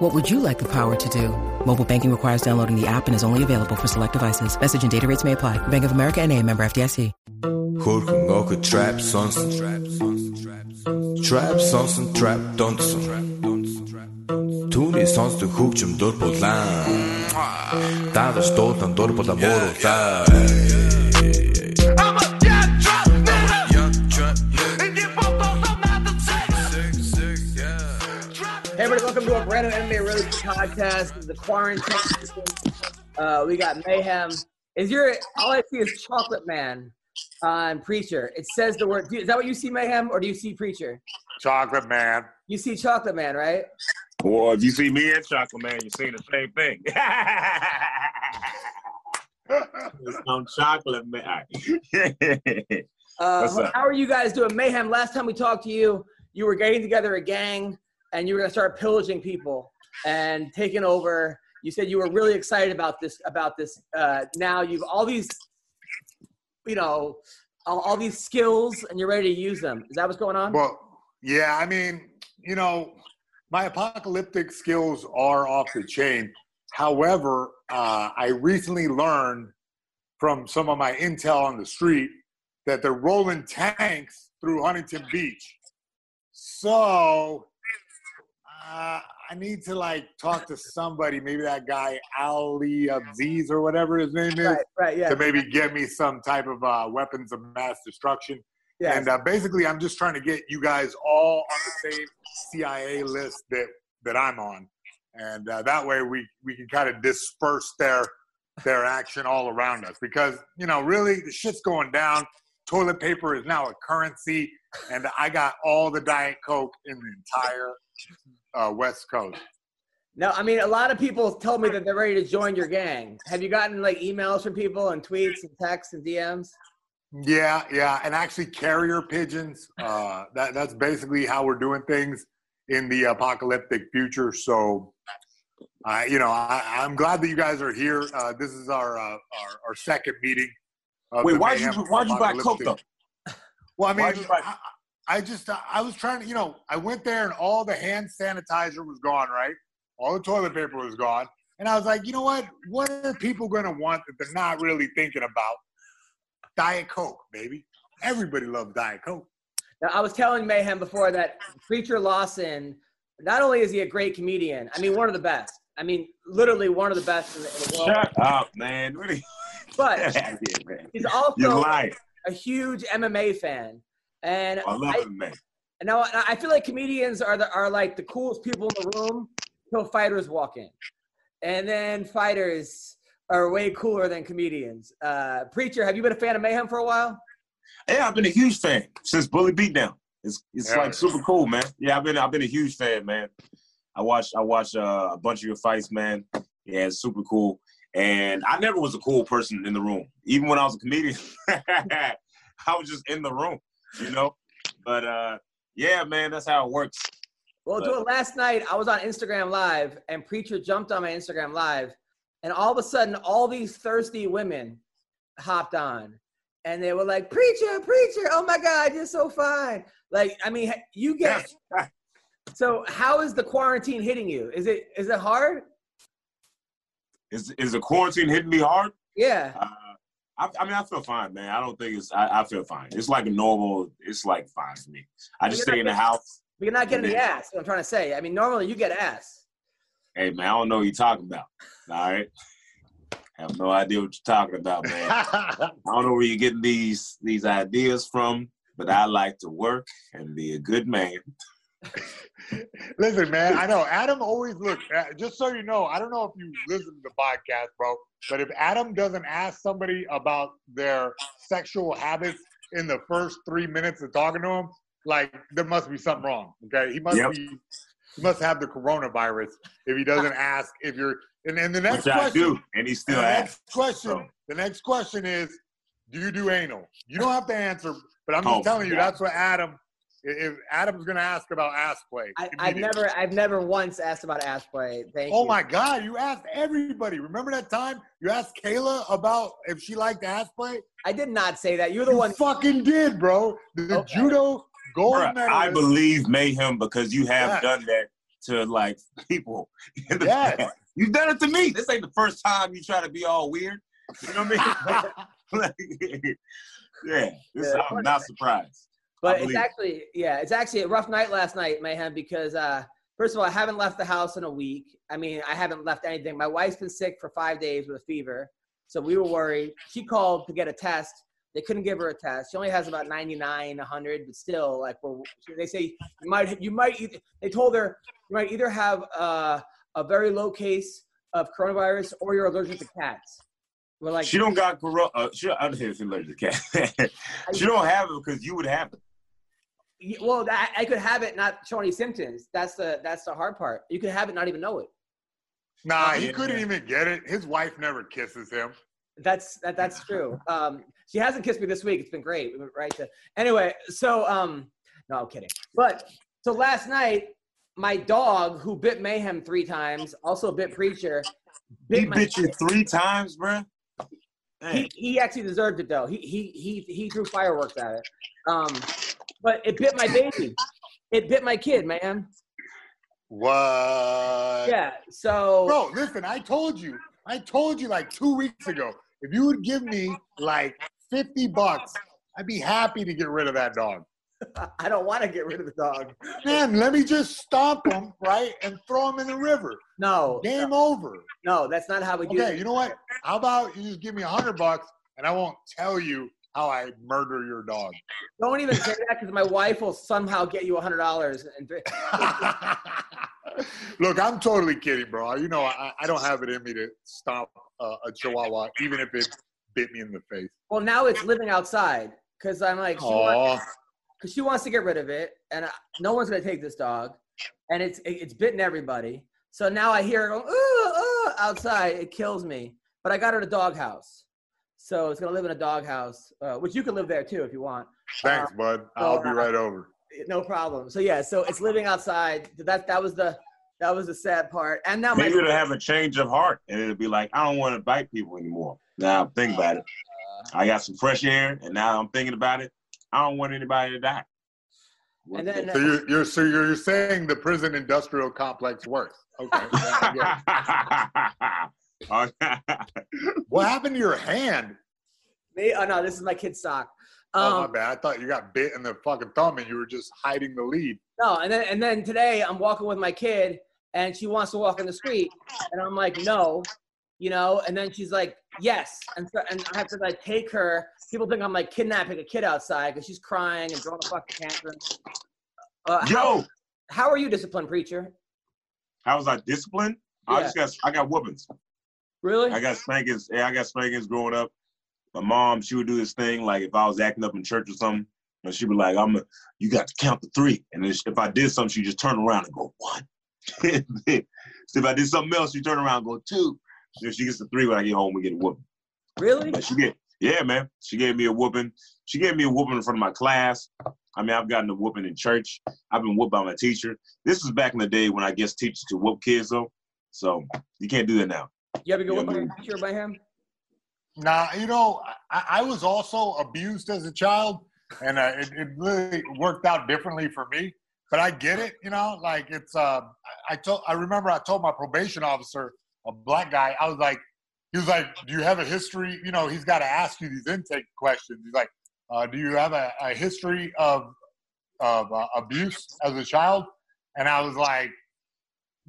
What would you like the power to do? Mobile banking requires downloading the app and is only available for select devices. Message and data rates may apply. Bank of America NA member FDIC. Trap sons Trap sons and trap donson Tuni sons welcome to a brand new MMA Roasted podcast. This the quarantine. Uh, we got Mayhem. Is your all I see is Chocolate Man on Preacher? It says the word. Is that what you see, Mayhem, or do you see Preacher? Chocolate man. You see Chocolate Man, right? Well, if you see me and Chocolate Man, you're seeing the same thing. Some chocolate man. Uh, how are you guys doing, Mayhem? Last time we talked to you, you were getting together a gang and you were gonna start pillaging people and taking over. You said you were really excited about this. About this. Uh, now you've all these, you know, all, all these skills, and you're ready to use them. Is that what's going on? Well, yeah, I mean, you know, my apocalyptic skills are off the chain. However, uh, I recently learned from some of my intel on the street that they're rolling tanks through Huntington Beach. So uh, I need to like talk to somebody, maybe that guy Ali Aziz or whatever his name is, right, right, yeah, to maybe get me some type of uh, weapons of mass destruction. yeah. And uh, basically, I'm just trying to get you guys all on the same CIA list that that I'm on, and uh, that way we we can kind of disperse their their action all around us. Because you know, really, the shit's going down. Toilet paper is now a currency, and I got all the Diet Coke in the entire uh, West Coast. no, I mean, a lot of people told me that they're ready to join your gang. Have you gotten like emails from people and tweets and texts and DMs? Yeah, yeah, and actually carrier pigeons. Uh, that that's basically how we're doing things in the apocalyptic future. So, I, you know, I, I'm glad that you guys are here. Uh, this is our uh, our, our second meeting. Wait, why'd you why'd you buy Coke Apocalyptic. though? Well, I mean, Why'd you buy- I, I just uh, I was trying to, you know, I went there and all the hand sanitizer was gone, right? All the toilet paper was gone, and I was like, you know what? What are people going to want that they're not really thinking about? Diet Coke, baby. Everybody loves Diet Coke. Now, I was telling Mayhem before that Preacher Lawson, not only is he a great comedian, I mean, one of the best. I mean, literally one of the best in the, in the world. Shut up, man. Really? But yeah, man. he's You're also a huge MMA fan. And I love I, it, man. and now I feel like comedians are the, are like the coolest people in the room until fighters walk in, and then fighters are way cooler than comedians. Uh, Preacher, have you been a fan of Mayhem for a while? Yeah, I've been a huge fan since Bully Beatdown. It's it's Yeah. like super cool, man. Yeah, I've been I've been a huge fan, man. I watched I watched uh, a bunch of your fights, man. Yeah, it's super cool. And I never was a cool person in the room, even when I was a comedian. I was just in the room, you know. But uh, yeah, man, that's how it works. Well, But- dude, last night I was on Instagram Live, and Preacher jumped on my Instagram Live, and all of a sudden, all these thirsty women hopped on, and they were like, "Preacher, preacher! Oh my God, you're so fine!" Like, I mean, you get. So, how is the quarantine hitting you? Is it is it hard? Is is the quarantine hitting me hard? Yeah. Uh, I, I mean, I feel fine, man. I don't think it's. I, I feel fine. It's like a normal. It's like fine for me. I just stay in the house. But you're not getting the ass. What I'm trying to say. I mean, normally you get ass. Hey, man, I don't know what you're talking about. All right. I have no idea what you're talking about, man. I don't know where you're getting these these ideas from, but I like to work and be a good man. Listen, man, I know Adam always look. uh, Just so you know, I don't know if you listen to the podcast, bro, but if Adam doesn't ask somebody about their sexual habits in the first three minutes of talking to him, like there must be something wrong. Okay, he must Yep. be. He must have the coronavirus if he doesn't ask if you're. And, and the next Which I question, do, and he still the asks. next question, so. the next question is, Do you do anal? You don't have to answer, but I'm just Oh, telling you God. that's what Adam. If Adam's gonna ask about ass play, I, I've never, I've never once asked about ass play. Thank Oh you. my God! You asked everybody. Remember that time you asked Kayla about if she liked ass play? I did not say that. You're the You one. fucking did, bro. The Okay. judo gold Bruh, medalist. I believe mayhem because you have Yes. done that to like people. in the Yes. past. You've done it to me. This ain't the first time you try to be all weird. You know what I mean? Like, yeah, this, Yeah. I'm not surprised. But it's actually, yeah, it's actually a rough night last night, Mayhem, because uh, first of all, I haven't left the house in a week. I mean, I haven't left anything. My wife's been sick for five days with a fever, so we were worried. She called to get a test. They couldn't give her a test. She only has about 99, 100, but still, like, we're, they say you might, you might. They told her you might either have uh, a very low case of coronavirus or you're allergic to cats. We're like, she don't got corona. Uh, she, I don't know if she's allergic to cat. she don't have it because you would have it. Well, that, I could have it not show any symptoms. That's the that's the hard part. You could have it not even know it. Nah, he couldn't even get it. His wife never kisses him. That's that, that's true. Um, she hasn't kissed me this week. It's been great. Right to anyway. So um, no, I'm kidding. But so last night, my dog who bit Mayhem three times, also bit Preacher, He bit my. bit you three times, bruh. Man. He, he actually deserved it though. He he he he threw fireworks at it. Um, but it bit my baby. It bit my kid, man. What? Yeah. So Bro, listen, I told you. I told you like two weeks ago. If you would give me like 50 bucks, I'd be happy to get rid of that dog. I don't want to get rid of the dog. Man, let me just stomp him, right? And throw him in the river. No, Game over. no, that's not how we do Okay, it. you know what? How about you just give me a hundred bucks and I won't tell you how I murder your dog. Don't even say that because my wife will somehow get you a hundred dollars. And Look, I'm totally kidding, bro. You know, I, I don't have it in me to stop uh, a chihuahua, even if it bit me in the face. well, now it's living outside because I'm like, she wants, Oh, cause she wants to get rid of it, and I, no one's gonna take this dog, and it's it- it's bitten everybody. So now I hear her going, ooh, ooh, outside. It kills me. But I got her a doghouse, so it's gonna live in a doghouse, uh, which you can live there too if you want. thanks, bud. I'll be right over. No problem. So yeah, so it's living outside. That that was the that was the sad part. And now my Maybe it'll have a change of heart and it'll be like, I don't want to bite people anymore. Now I'm thinking about it. I got some fresh air and now I'm thinking about it. I don't want anybody to die. And then- So you're, you're so you're, you're saying the prison industrial complex works. Okay. yeah, I get it. what happened to your hand? me, oh no, this is my kid's sock. oh my Um, bad. I thought you got bit in the fucking thumb and you were just hiding the lead. no, and then and then today I'm walking with my kid and she wants to walk in the street and I'm like no, you know, and then she's like yes, and so and I have to like take her. People think I'm like kidnapping a kid outside because she's crying and throwing a fucking tantrum. Uh, how, Yo, how are you disciplined preacher? how was I disciplined? I just got I got whoopings. Really? I got spankings. Yeah, I got spankings growing up. My mom, she would do this thing like if I was acting up in church or something, and she'd be like, "I'm, a, you got to count to three. And then if I did something, she just turn around and go one. so if I did something else, she turn around and go two. If she gets to three when I get home, we get a whooping. Really? But she get, yeah, man. She gave me a whooping. She gave me a whooping in front of my class. I mean, I've gotten a whooping in church. I've been whooped by my teacher. This is back in the day when I guess teachers could whoop kids though. So you can't do that now. You ever go Yeah, with my man. by him? Nah, you know, I, I was also abused as a child, and uh, it, it really worked out differently for me. But I get it, you know, like it's. Uh, I I told. I remember I told my probation officer, a black guy, I was like, he was like, "Do you have a history?" You know, he's got to ask you these intake questions. He's like, uh, "Do you have a, a history of of uh, abuse as a child?" And I was like,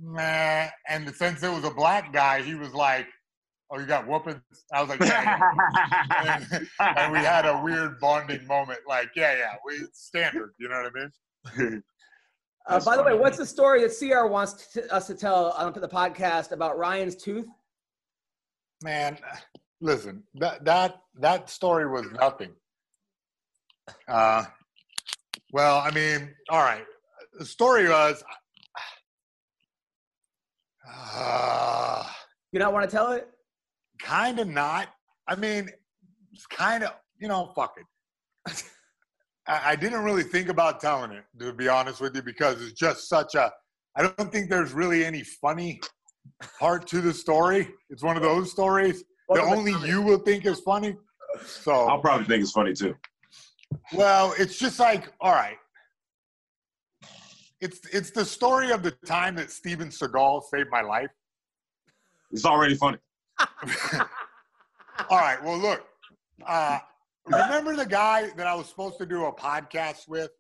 "Nah." And since it was a black guy, he was like, "Oh, you got whoopings?" I was like, "Yeah." yeah." and, and we had a weird bonding moment. Like, yeah, yeah, we standard. You know what I mean? Uh, That's by the way, what's the story that CR wants to, us to tell on the podcast about Ryan's tooth? Man, listen, that that that story was nothing. Uh, well, I mean, all right. The story was, uh, You not want to tell it? kind of not. I mean, it's kind of you know, fuck it. I, I didn't really think about telling it, to be honest with you, because it's just such a. I don't think there's really any funny part to the story. It's one of those stories What that only you will think is funny. So I'll probably think it's funny too. Well, it's just like, all right. It's it's the story of the time that Steven Seagal saved my life. It's already funny. All right. Well, look. Uh, remember the guy that I was supposed to do a podcast with,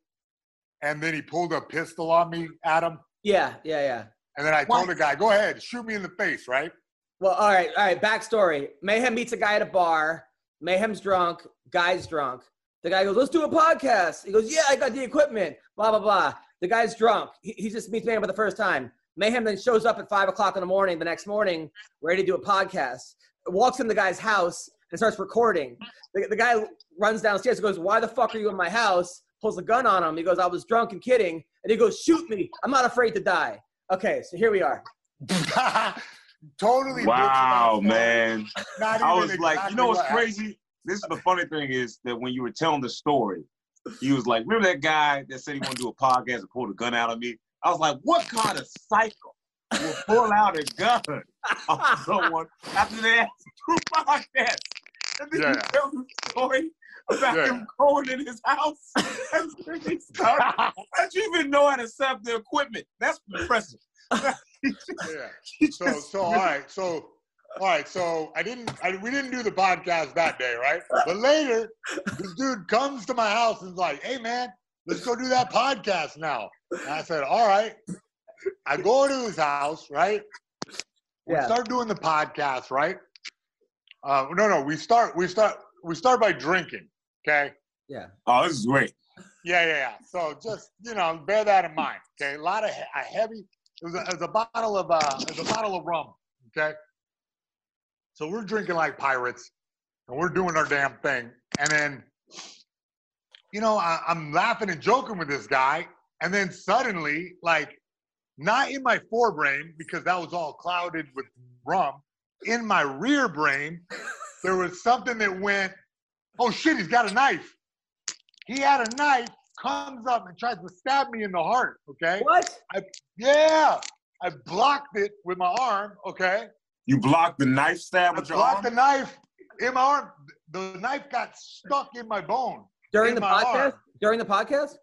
and then he pulled a pistol on me, Adam, Yeah, yeah, yeah. and then I told the guy, "Go ahead, shoot me in the face," right? Well, all right, all right. Backstory: Mayhem meets a guy at a bar. Mayhem's drunk. Guy's drunk. The guy goes, "Let's do a podcast." He goes, "Yeah, I got the equipment." Blah blah blah. The guy's drunk. He, he just meets Mayhem for the first time. Mayhem then shows up at five o'clock in the morning the next morning, ready to do a podcast. Walks in the guy's house and starts recording. The, the guy runs downstairs and goes, "Why the fuck are you in my house?" Pulls a gun on him. He goes, "I was drunk and kidding." And he goes, "Shoot me! I'm not afraid to die." Okay, so here we are. totally. Wow, man. I was like, you know what's crazy? This is the funny thing is that when you were telling the story, he was like, remember that guy that said he wanted to do a podcast and pulled a gun out of me? I was like, what kind of psycho will pull out a gun on someone after they asked a podcast? And then you tell the story about Yeah. him going in his house and he started. How'd you even know how to set up the equipment? That's impressive. yeah. So so all right. So all right. So I didn't. I, we didn't do the podcast that day, right? But later, this dude comes to my house and is like, "Hey, man, let's go do that podcast now." And I said, "All right." I go to his house, right? We Yeah. start doing the podcast, right? Uh, no, no. We start. We start. We start by drinking. Okay. Yeah. Oh, this is great. Yeah, yeah, yeah. So just you know, bear that in mind. Okay, a lot of a heavy. It was a, it was a bottle of uh, it was a bottle of rum. Okay. So we're drinking like pirates, and we're doing our damn thing, and then, you know, I, I'm laughing and joking with this guy, and then suddenly, like, not in my forebrain because that was all clouded with rum. In my rear brain, there was something that went, "Oh shit, he's got a knife." He had a knife, comes up and tries to stab me in the heart. Okay. What? Yeah. I blocked it with my arm. Okay. You blocked the knife stab I with your arm? Blocked arm? the knife in my arm. The knife got stuck in my bone. During the podcast? arm. During the podcast?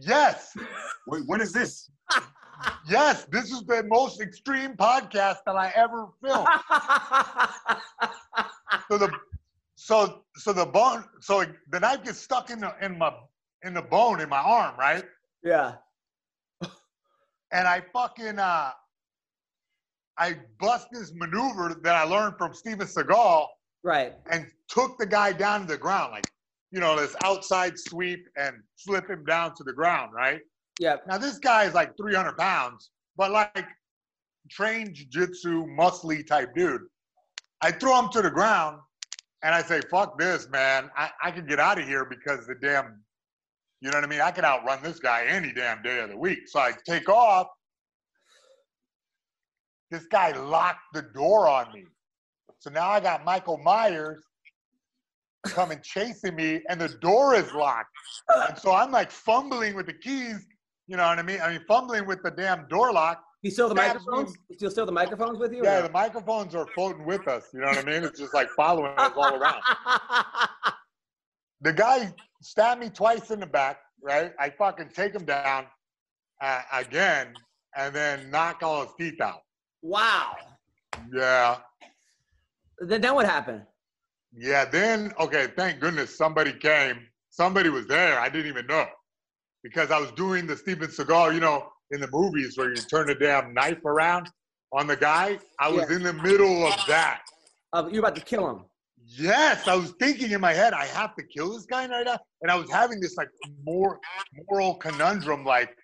Yes. Wait, when is this? Yes. This is the most extreme podcast that I ever filmed. so the so so the bone so the knife gets stuck in the in my in the bone in my arm, right? yeah. and I fucking uh I bust this maneuver that I learned from Steven Seagal Right. and took the guy down to the ground, like you know, this outside sweep and slip him down to the ground, right? Yeah. Now this guy is like 300 pounds, but like trained jiu-jitsu, muscly type dude. I throw him to the ground and I say, fuck this, man. I, I can get out of here because the damn, you know what I mean? I can outrun this guy any damn day of the week. So I take off. This guy locked the door on me. So now I got Michael Myers coming chasing me and the door is locked. And so I'm like fumbling with the keys, you know what I mean? I mean, fumbling with the damn door lock. You still the microphones? me. You still still the microphones with you? Yeah, the microphones are floating with us. You know what I mean? It's just like following us all around. The guy stabbed me twice in the back, right? I fucking take him down uh, again and then knock all his teeth out. Wow. Yeah. Then, then what happened? Yeah, then, okay, thank goodness somebody came. Somebody was there. I didn't even know. Because I was doing the Steven Seagal, you know, in the movies where you turn the damn knife around on the guy. I was Yeah. in the middle of that. Uh, you're about to kill him. Yes, I was thinking in my head, I have to kill this guy right now. And I was having this like more moral conundrum, like,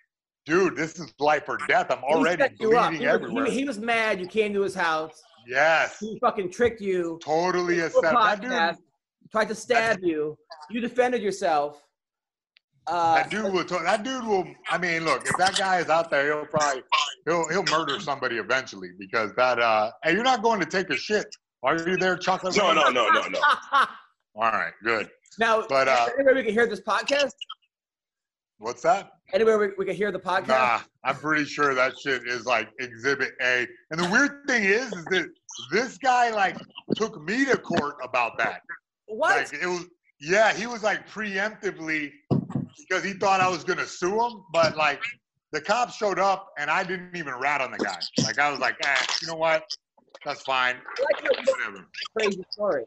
dude, this is life or death. I'm already set you up. bleeding He was, everywhere. he, he was mad. You came to his house. yes, He fucking tricked you. totally to a accept that dude. tried to stab you. You defended yourself. Uh, That dude will. To- that dude will. I mean, look, if that guy is out there, he'll probably he'll he'll murder somebody eventually because that. uh Hey, you're not going to take a shit. Are you there, chocolate? No, no, no, no, no. All right, good. Now, But, uh, anywhere we can hear this podcast? What's that? Anywhere we, we can hear the podcast? Nah, I'm pretty sure that shit is like Exhibit A. And the weird thing is, is that this guy like took me to court about that. what? Like it was, yeah, he was like preemptively because he thought I was gonna sue him, but like the cops showed up and I didn't even rat on the guy. Like I was like, eh, you know what? That's fine. Like Whatever. crazy story.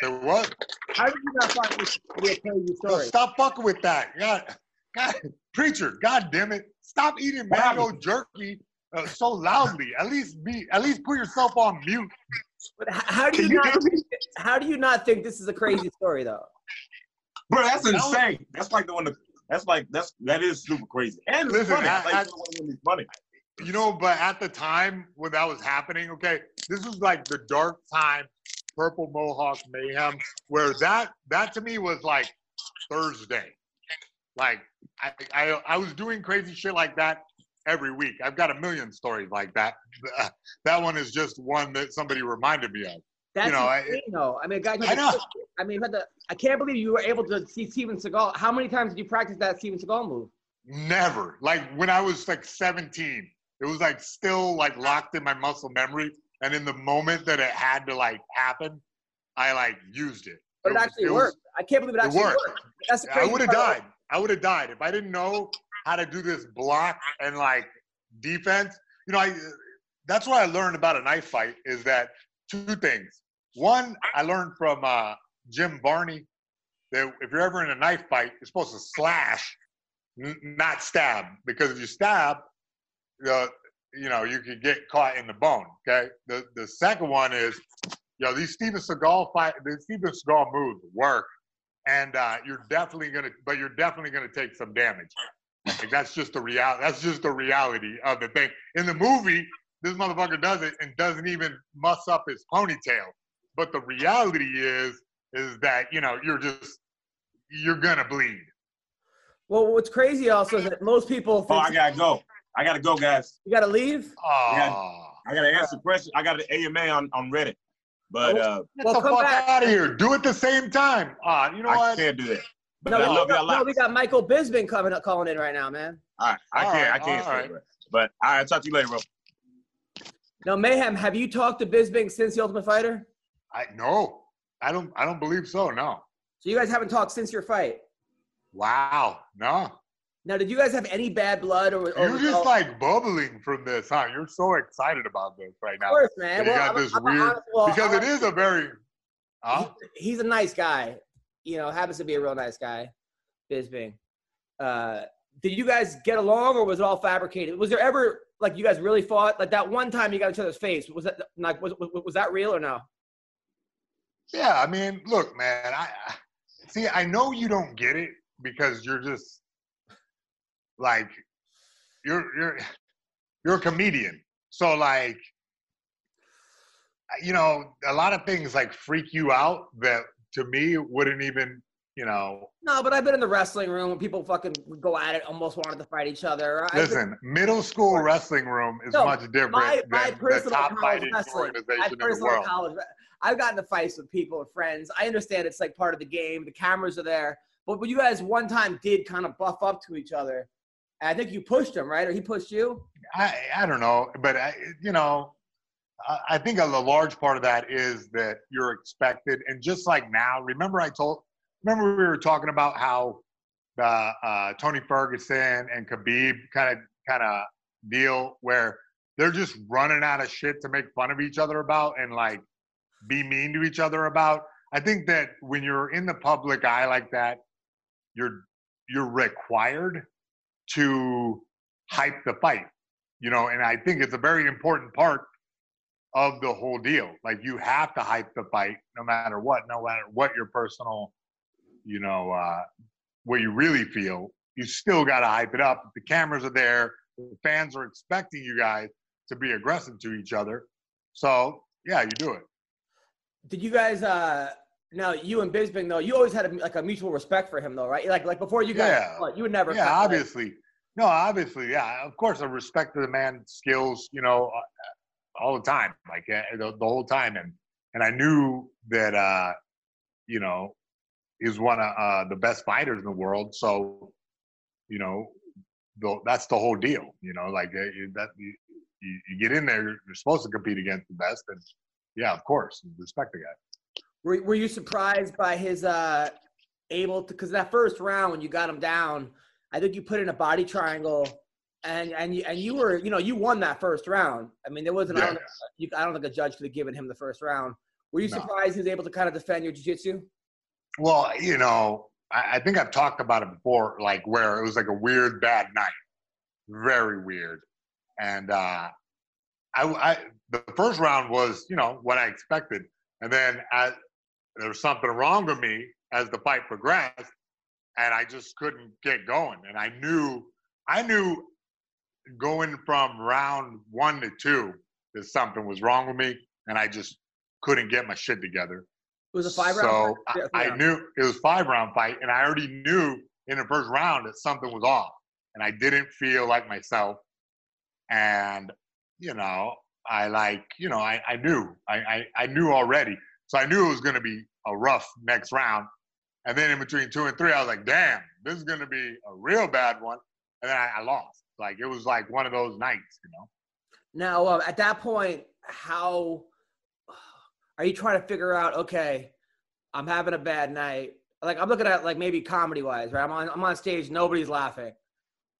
So what? How did you not find this to be a crazy story? stop fucking with that. God, God, preacher, God damn it! Stop eating mango jerky uh, so loudly. At least be, at least put yourself on mute. But how do you you not? How do you not think this is a crazy story though? Bro, that's insane. That's like the one. That, that's like that's that is super crazy. And it's Listen, funny. I- like, I- it's funny. You know, but at the time when that was happening, okay, this was like the dark time, purple mohawk mayhem, where that that to me was like Thursday. Like I, I I was doing crazy shit like that every week. I've got a million stories like that. That one is just one that somebody reminded me of. That's know, I- though. I mean, guys. I know. I mean, the, I can't believe you were able to see Steven Seagal. How many times did you practice that Steven Seagal move? Never. Like when I was like 17, it was like still like locked in my muscle memory. And in the moment that it had to like happen, I like used it. But it, was- actually was- worked. I can't believe it it actually worked. worked. That's the crazy I would have died. I would have died if I didn't know how to do this block and like defense. You know, I that's what I learned about a knife fight is that two things. One, I learned from uh, Jim Barney that if you're ever in a knife fight, you're supposed to slash, n- not stab, because if you stab, uh, you know, you could get caught in the bone. Okay. The the second one is, you know, these Steven Seagal fight, the Steven Seagal moves work, and uh, you're definitely gonna, but you're definitely gonna take some damage. Like that's just the reality. That's just the reality of the thing. In the movie, this motherfucker does it and doesn't even muss up his ponytail. But the reality is, is that you know you're just you're gonna bleed. Well, what's crazy also is that most people Oh, think I gotta go. I gotta go, guys. you got to leave. Oh, I gotta answer the question. I got an AMA on, on Reddit, but uh, get Well, the come fuck back. out of here. Do it the same time. Ah, you know I what? I can't do that. But No, I we, love got, y'all no, we got Michael Bisping coming up, calling in right now, man. All right, I All can't. right, I can't. all say right. that. But all right, talk to you later, bro. Now, Mayhem, have you talked to Bisping since the Ultimate Fighter? I no, I don't. I don't believe so. No. So you guys haven't talked since your fight. Wow. No. Now, did you guys have any bad blood or? or You're just like bubbling from this, huh? You're so excited about this right now. Of course, man. You Well, got I'm- this I'm weird- well, because it is a very. Huh? he's a nice guy. You know, happens to be a real nice guy, Bisping. Uh, did you guys get along, or was it all fabricated? Was there ever like you guys really fought? Like that one time you got each other's face. Was that like was was, was that real or no? Yeah, I mean, look, man. I- see. I know you don't get it because you're just like you're you're you're a comedian. So like, you know, a lot of things like freak you out that to me wouldn't even, you know. No, but I've been in the wrestling room when people fucking go at it, almost wanted to fight each other. I've been- Listen, middle school wrestling room is No, much different my, my than the personal top college fighting wrestling. My in the personal college. I've gotten into fights with people and friends. I understand it's like part of the game. The cameras are there, but when you guys one time did kind of buff up to each other, I think you pushed him, right, or he pushed you. I, I don't know, but I, you know, I, I think a large part of that is that you're expected, and just like now, remember I told, remember we were talking about how uh, Tony Ferguson and Khabib kind of kind of deal where they're just running out of shit to make fun of each other about and like be mean to each other about. I think that when you're in the public eye like that, you're you're required to hype the fight you know and i think it's a very important part of the whole deal. Like you have to hype the fight no matter what no matter what your personal you know uh what you really feel you still got to hype it up. The cameras are there the fans are expecting you guys to be aggressive to each other. So yeah you do it. Did you guys? uh Now you and Bisping though, you always had a, like a mutual respect for him though, right? Like like before you guys, Yeah. you would never. yeah like- obviously no obviously yeah of course i respect the man's skills you know uh, all the time like uh, the, the whole time and and i knew that uh you know, he's one of uh, the best fighters in the world. So, you know, the, that's the whole deal. You know, like uh, that you, you, you get in there, you're supposed to compete against the best, and yeah, of course, respect the guy. Were, were you surprised by his uh able to because that first round when you got him down, I think you put in a body triangle and and you and you were you know you won that first round. I mean there wasn't I, don't, you, I don't think a judge could have given him the first round. Were you No. surprised he was able to kind of defend your jiu-jitsu? Well, you know, I, I think I've talked about it before, like where it was like a weird bad night, very weird, and uh, I, I the first round was you know what I expected, and then as, there was something wrong with me as the fight progressed, and I just couldn't get going, and I knew I knew going from round one to two that something was wrong with me, and I just couldn't get my shit together. It was a five round. So fight? I, I knew it was five round fight, and I already knew in the first round that something was off, and I didn't feel like myself. And you know, I like you know, I, I knew I, I I knew already, so I knew it was going to be a rough next round. And then in between two and three, I was like, damn, this is going to be a real bad one. And then I, I lost. Like it was like one of those nights, you know. Now, uh, at that point, how are you trying to figure out? Okay, I'm having a bad night. Like I'm looking at like maybe comedy wise, right? I'm on I'm on stage, nobody's laughing.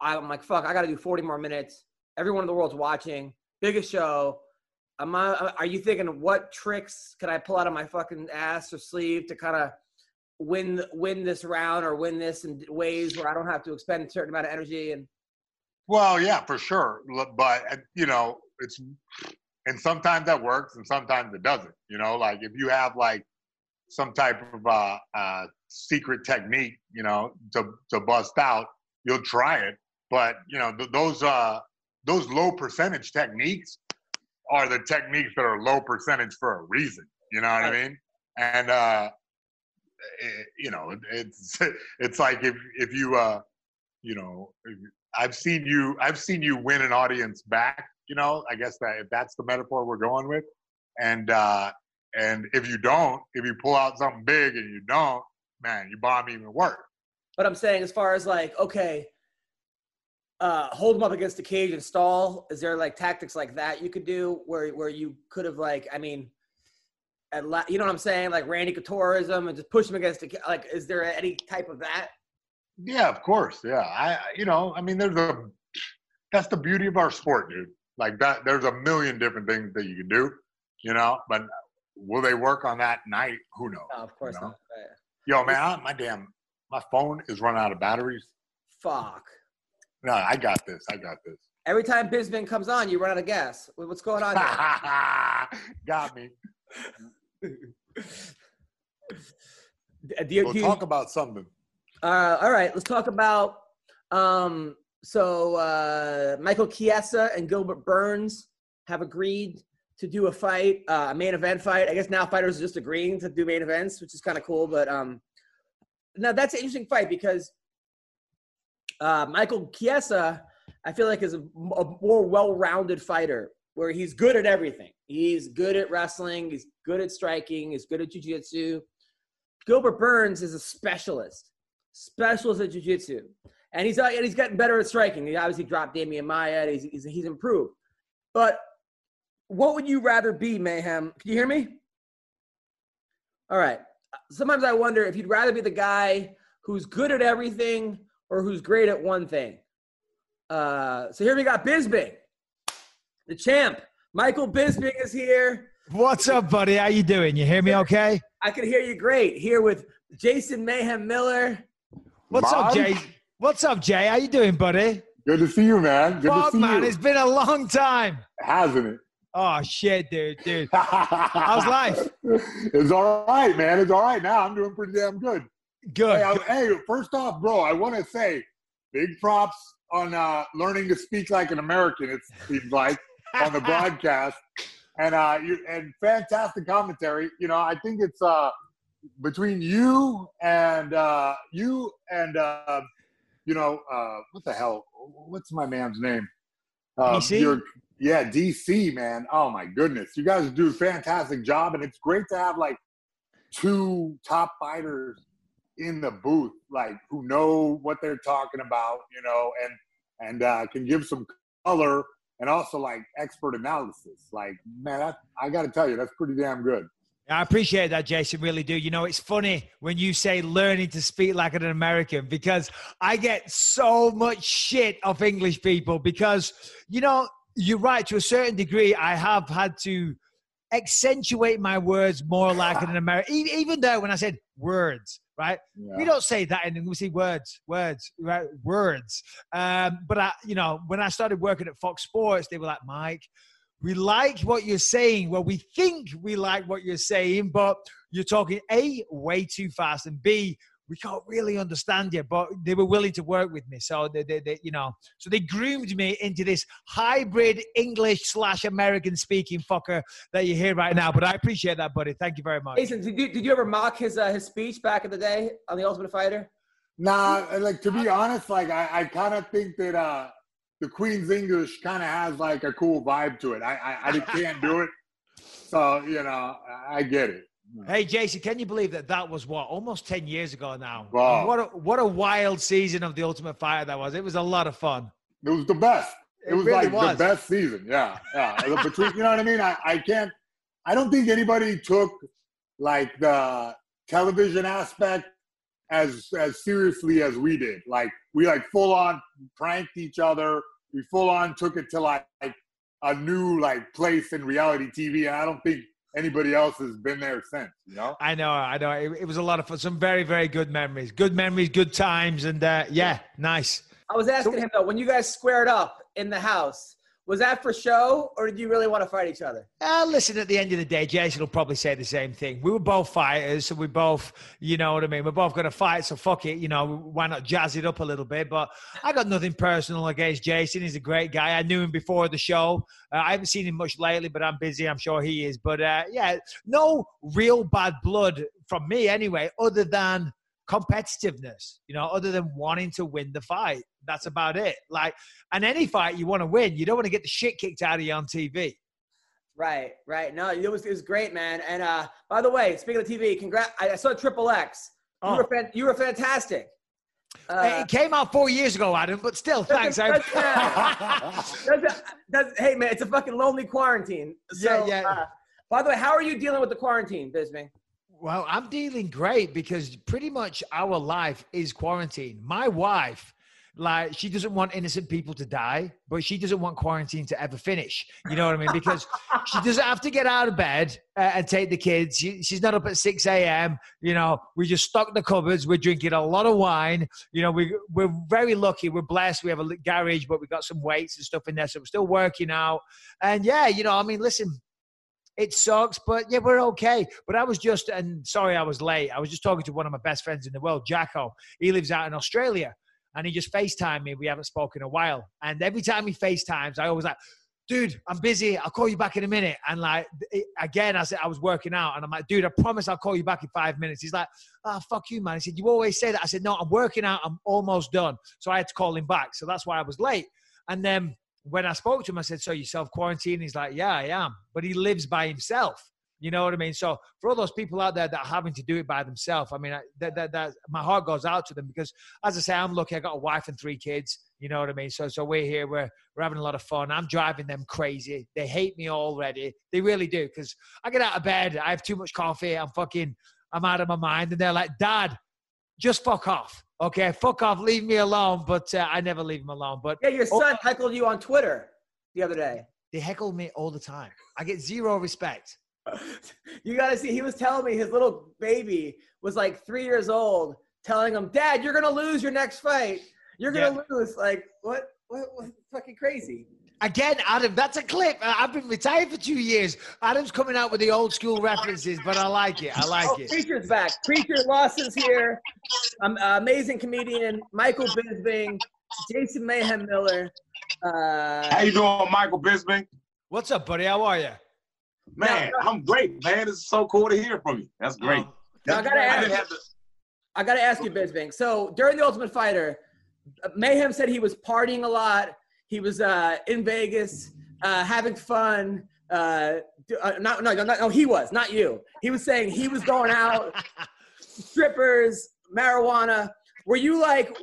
I'm like, fuck, I got to do 40 more minutes. Everyone in the world's watching. Biggest show. Am I, are you thinking what tricks can I pull out of my fucking ass or sleeve to kind of win win this round or win this in ways where I don't have to expend a certain amount of energy and Well, yeah, for sure. But uh, you know, it's and sometimes that works, and sometimes it doesn't. You know, like if you have like some type of uh, uh, secret technique, you know, to to bust out, you'll try it. But you know, th- those uh, those low percentage techniques are the techniques that are low percentage for a reason. You know what I mean? And uh, it, you know, it's it's like if if you uh, you know, I've seen you I've seen you win an audience back, you know, I guess that if that's the metaphor we're going with. And uh and if you don't, if you pull out something big and you don't, man, you bomb even worse. But I'm saying, as far as like, okay, uh, hold them up against the cage and stall. Is there like tactics like that you could do where where you could have like, I mean, at la- you know what I'm saying, like Randy Coutureism and just push them against the like. Is there any type of that? Yeah, of course. Yeah. I you know, I mean there's a that's the beauty of our sport, dude. Like that there's a million different things that you can do, you know, but will they work on that night? Who knows? No, of course No. not. Yo, man, I, my damn my phone is running out of batteries. Fuck. No, I got this. I got this. Every time Bisping comes on, you run out of gas. What's going on? Here? got me. You- We'll you- talk about something. Uh, all right, let's talk about um, so uh, Michael Chiesa and Gilbert Burns have agreed to do a fight, uh, a main event fight. I guess now fighters are just agreeing to do main events, which is kind of cool. But um, now that's an interesting fight because uh, Michael Chiesa, I feel like is a, a more well-rounded fighter where he's good at everything. He's good at wrestling. He's good at striking. He's good at jiu-jitsu. Gilbert Burns is a specialist specialist at jiu-jitsu and he's uh, and he's gotten better at striking he obviously dropped Demian Maia he's, he's, he's improved but what would you rather be mayhem can you hear me all right sometimes i wonder if you'd rather be the guy who's good at everything or who's great at one thing uh, so here we got bisping the champ michael bisping is here What's up, buddy? How you doing? You hear me okay? i can hear you great here with jason mayhem miller What's up, Jay? What's up, Jay? How you doing, buddy? Good to see you, man. Good Fuck, to see man, you. it's been a long time. Hasn't it? Oh shit, dude, dude. How's life? It's all right, man. It's all right now. I'm doing pretty damn good. Good. Hey, I- good. hey, first off, bro, I want to say big props on uh, learning to speak like an American. It seems like on the broadcast, and uh, you and fantastic commentary. You know, I think it's uh, between you and uh, you and uh, you know uh, what the hell? What's my man's name? Uh, DC? Yeah, DC, man. Oh my goodness, you guys do a fantastic job, and it's great to have like two top fighters in the booth, like who know what they're talking about, you know, and and uh, can give some color and also like expert analysis. Like, man, that, I got to tell you, that's pretty damn good. I appreciate that, Jason. Really do. You know, it's funny when you say learning to speak like an American because I get so much shit of English people because, you know, you're right. To a certain degree, I have had to accentuate my words more like an American. Even though when I said words, right? Yeah. We don't say that in. We say words, words, right? Words. Um, but I, you know, when I started working at Fox Sports, they were like, Mike, we like what you're saying. Well, we think we like what you're saying, but you're talking A, way too fast, and B, we can't really understand you. But they were willing to work with me. So they, they, they you know, so they groomed me into this hybrid English slash American speaking fucker that you hear right now. But I appreciate that, buddy. Thank you very much. Jason, did you, did you ever mock his uh, his speech back in the day on the Ultimate Fighter? Nah, like to be honest, like I, I kind of think that uh the Queen's English kind of has like a cool vibe to it. I I, I can't do it, so you know I get it. Hmm. Hey Jason, can you believe that that was what almost ten years ago now? Wow. What a what a wild season of the Ultimate Fighter that was. It was a lot of fun. It was the best. It, It was really like was. the best season. Yeah, yeah. Between you know what I mean. I, I can't. I don't think anybody took like the television aspect as as seriously as we did. Like we like full on pranked each other. We full on took it to like, like a new like place in reality TV, and I don't think anybody else has been there since. You know. I know, I know. It, it was a lot of fun. Some very very good memories, good memories, good times, and uh, yeah, nice. I was asking him though, when you guys squared up in the house, was that for show or did you really want to fight each other? Uh, listen, at the end of the day, Jason will probably say the same thing. We were both fighters, so we both, you know what I mean? We're both going to fight, so fuck it. You know, why not jazz it up a little bit? But I got nothing personal against Jason. He's a great guy. I knew him before the show. Uh, I haven't seen him much lately, but I'm busy. I'm sure he is. But uh, yeah, no real bad blood from me anyway, other than competitiveness, you know, other than wanting to win the fight. That's about it. Like, and any fight you want to win, you don't want to get the shit kicked out of you on TV. Right, right. No, it was it was great, man. And uh, by the way, speaking of TV, congrats! I saw Triple X. You Oh. were fan- you were fantastic. Uh, it came out four years ago, Adam, but still, thanks. doesn't- I, doesn't- doesn't- hey man, it's a fucking lonely quarantine. So, Yeah, yeah. Uh, by the way, how are you dealing with the quarantine, Bisbee? Well, I'm dealing great because pretty much our life is quarantine. My wife, like, she doesn't want innocent people to die, but she doesn't want quarantine to ever finish. You know what I mean? Because she doesn't have to get out of bed uh, and take the kids. She, she's not up at 6 a.m. You know, we just stock the cupboards. We're drinking a lot of wine. You know, we, we're very lucky. We're blessed. We have a garage, but we got some weights and stuff in there. So we're still working out. And yeah, you know, I mean, listen, it sucks, but yeah, we're okay. But I was just, and sorry I was late. I was just talking to one of my best friends in the world, Jacko. He lives out in Australia and he just FaceTimed me. We haven't spoken in a while. And every time he FaceTimes, I always like, dude, I'm busy. I'll call you back in a minute. And like, again, I said, I was working out and I'm like, dude, I promise I'll call you back in five minutes. He's like, ah, fuck you, man. He said, you always say that. I said, no, I'm working out. I'm almost done. So I had to call him back. So that's why I was late. And then when I spoke to him, I said, So you self quarantine? He's like, Yeah, I am. But he lives by himself. You know what I mean? So for all those people out there that are having to do it by themselves, I mean, I- that, that, that, my heart goes out to them because, as I say, I'm lucky. I got a wife and three kids. You know what I mean? So, so we're here. We're we're having a lot of fun. I'm driving them crazy. They hate me already. They really do because I get out of bed. I have too much coffee. I'm fucking. I'm out of my mind. And they're like, Dad, just fuck off. Okay, fuck off. Leave me alone. But uh, I never leave him alone. But Yeah, your Oh. son heckled you on Twitter the other day. they heckle me all the time. I get zero respect. you got to see. He was telling me his little baby was like three years old, telling him, "Dad, you're gonna lose your next fight. You're gonna lose." Like what? What? what fucking crazy. Again, Adam, that's a clip. I- I've been retired for two years. Adam's coming out with the old school references, but I like it. I like Oh, it. Preacher's back. Preacher Lawson's here. Um, uh, amazing comedian Michael Bisping, Jason Mayhem Miller. Uh, How you doing, Michael Bisping? What's up, buddy? How are you? Man, I'm great, man. It's so cool to hear from you. That's great. Oh, Now, I gotta I ask didn't you, have to. I gotta ask you, Bisping. So during the Ultimate Fighter, uh, Mayhem said he was partying a lot. He was uh, in Vegas, uh, having fun, uh, uh, not, no, no, no, he was, not you. He was saying he was going out, strippers, marijuana. Were you like,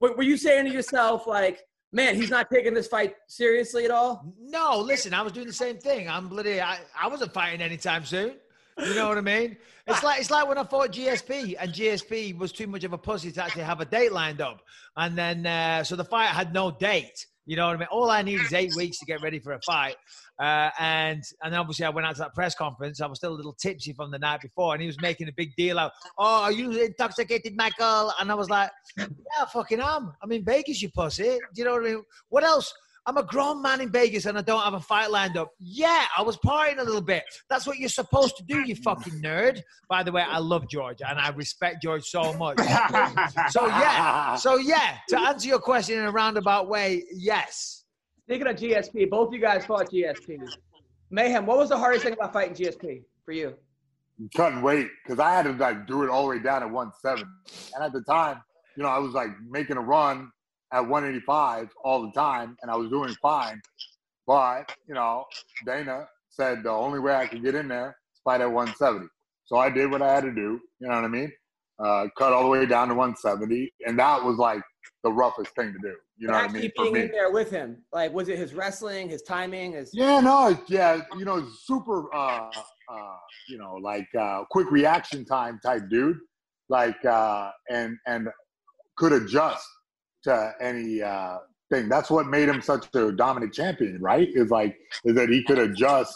were you saying to yourself, like, man, he's not taking this fight seriously at all? No, listen, I was doing the same thing. I'm bloody. I, I wasn't fighting anytime soon. You know what I mean? It's like it's like when I fought GSP, and GSP was too much of a pussy to actually have a date lined up, and then uh, so the fight had no date. You know what I mean? All I need is eight weeks to get ready for a fight, uh, and and obviously I went out to that press conference. I was still a little tipsy from the night before, and he was making a big deal out. Oh, are you intoxicated, Michael? And I was like, Yeah, I fucking am. I'm in Vegas, you pussy. Do you know what I mean? What else? I'm a grown man in Vegas and I don't have a fight lined up. Yeah, I was partying a little bit. That's what you're supposed to do, you fucking nerd. By the way, I love George and I respect George so much. so yeah, so yeah. To answer your question in a roundabout way, yes. Speaking of GSP, both you guys fought GSP. Mayhem, what was the hardest thing about fighting GSP for you? cutting weight because I had to like do it all the way down at 170. And at the time, you know, I was like making a run at 185 all the time, and I was doing fine. But you know, Dana said the only way I could get in there is fight at 170. So I did what I had to do. You know what I mean? Uh, cut all the way down to 170, and that was like the roughest thing to do. You know what I mean? Being in there with him, like, was it his wrestling, his timing, his? Yeah, no, yeah, you know, super, uh, uh, you know, like uh, quick reaction time type dude, like, uh, and and could adjust to any uh, thing. That's what made him such a dominant champion, right? Is like is that he could adjust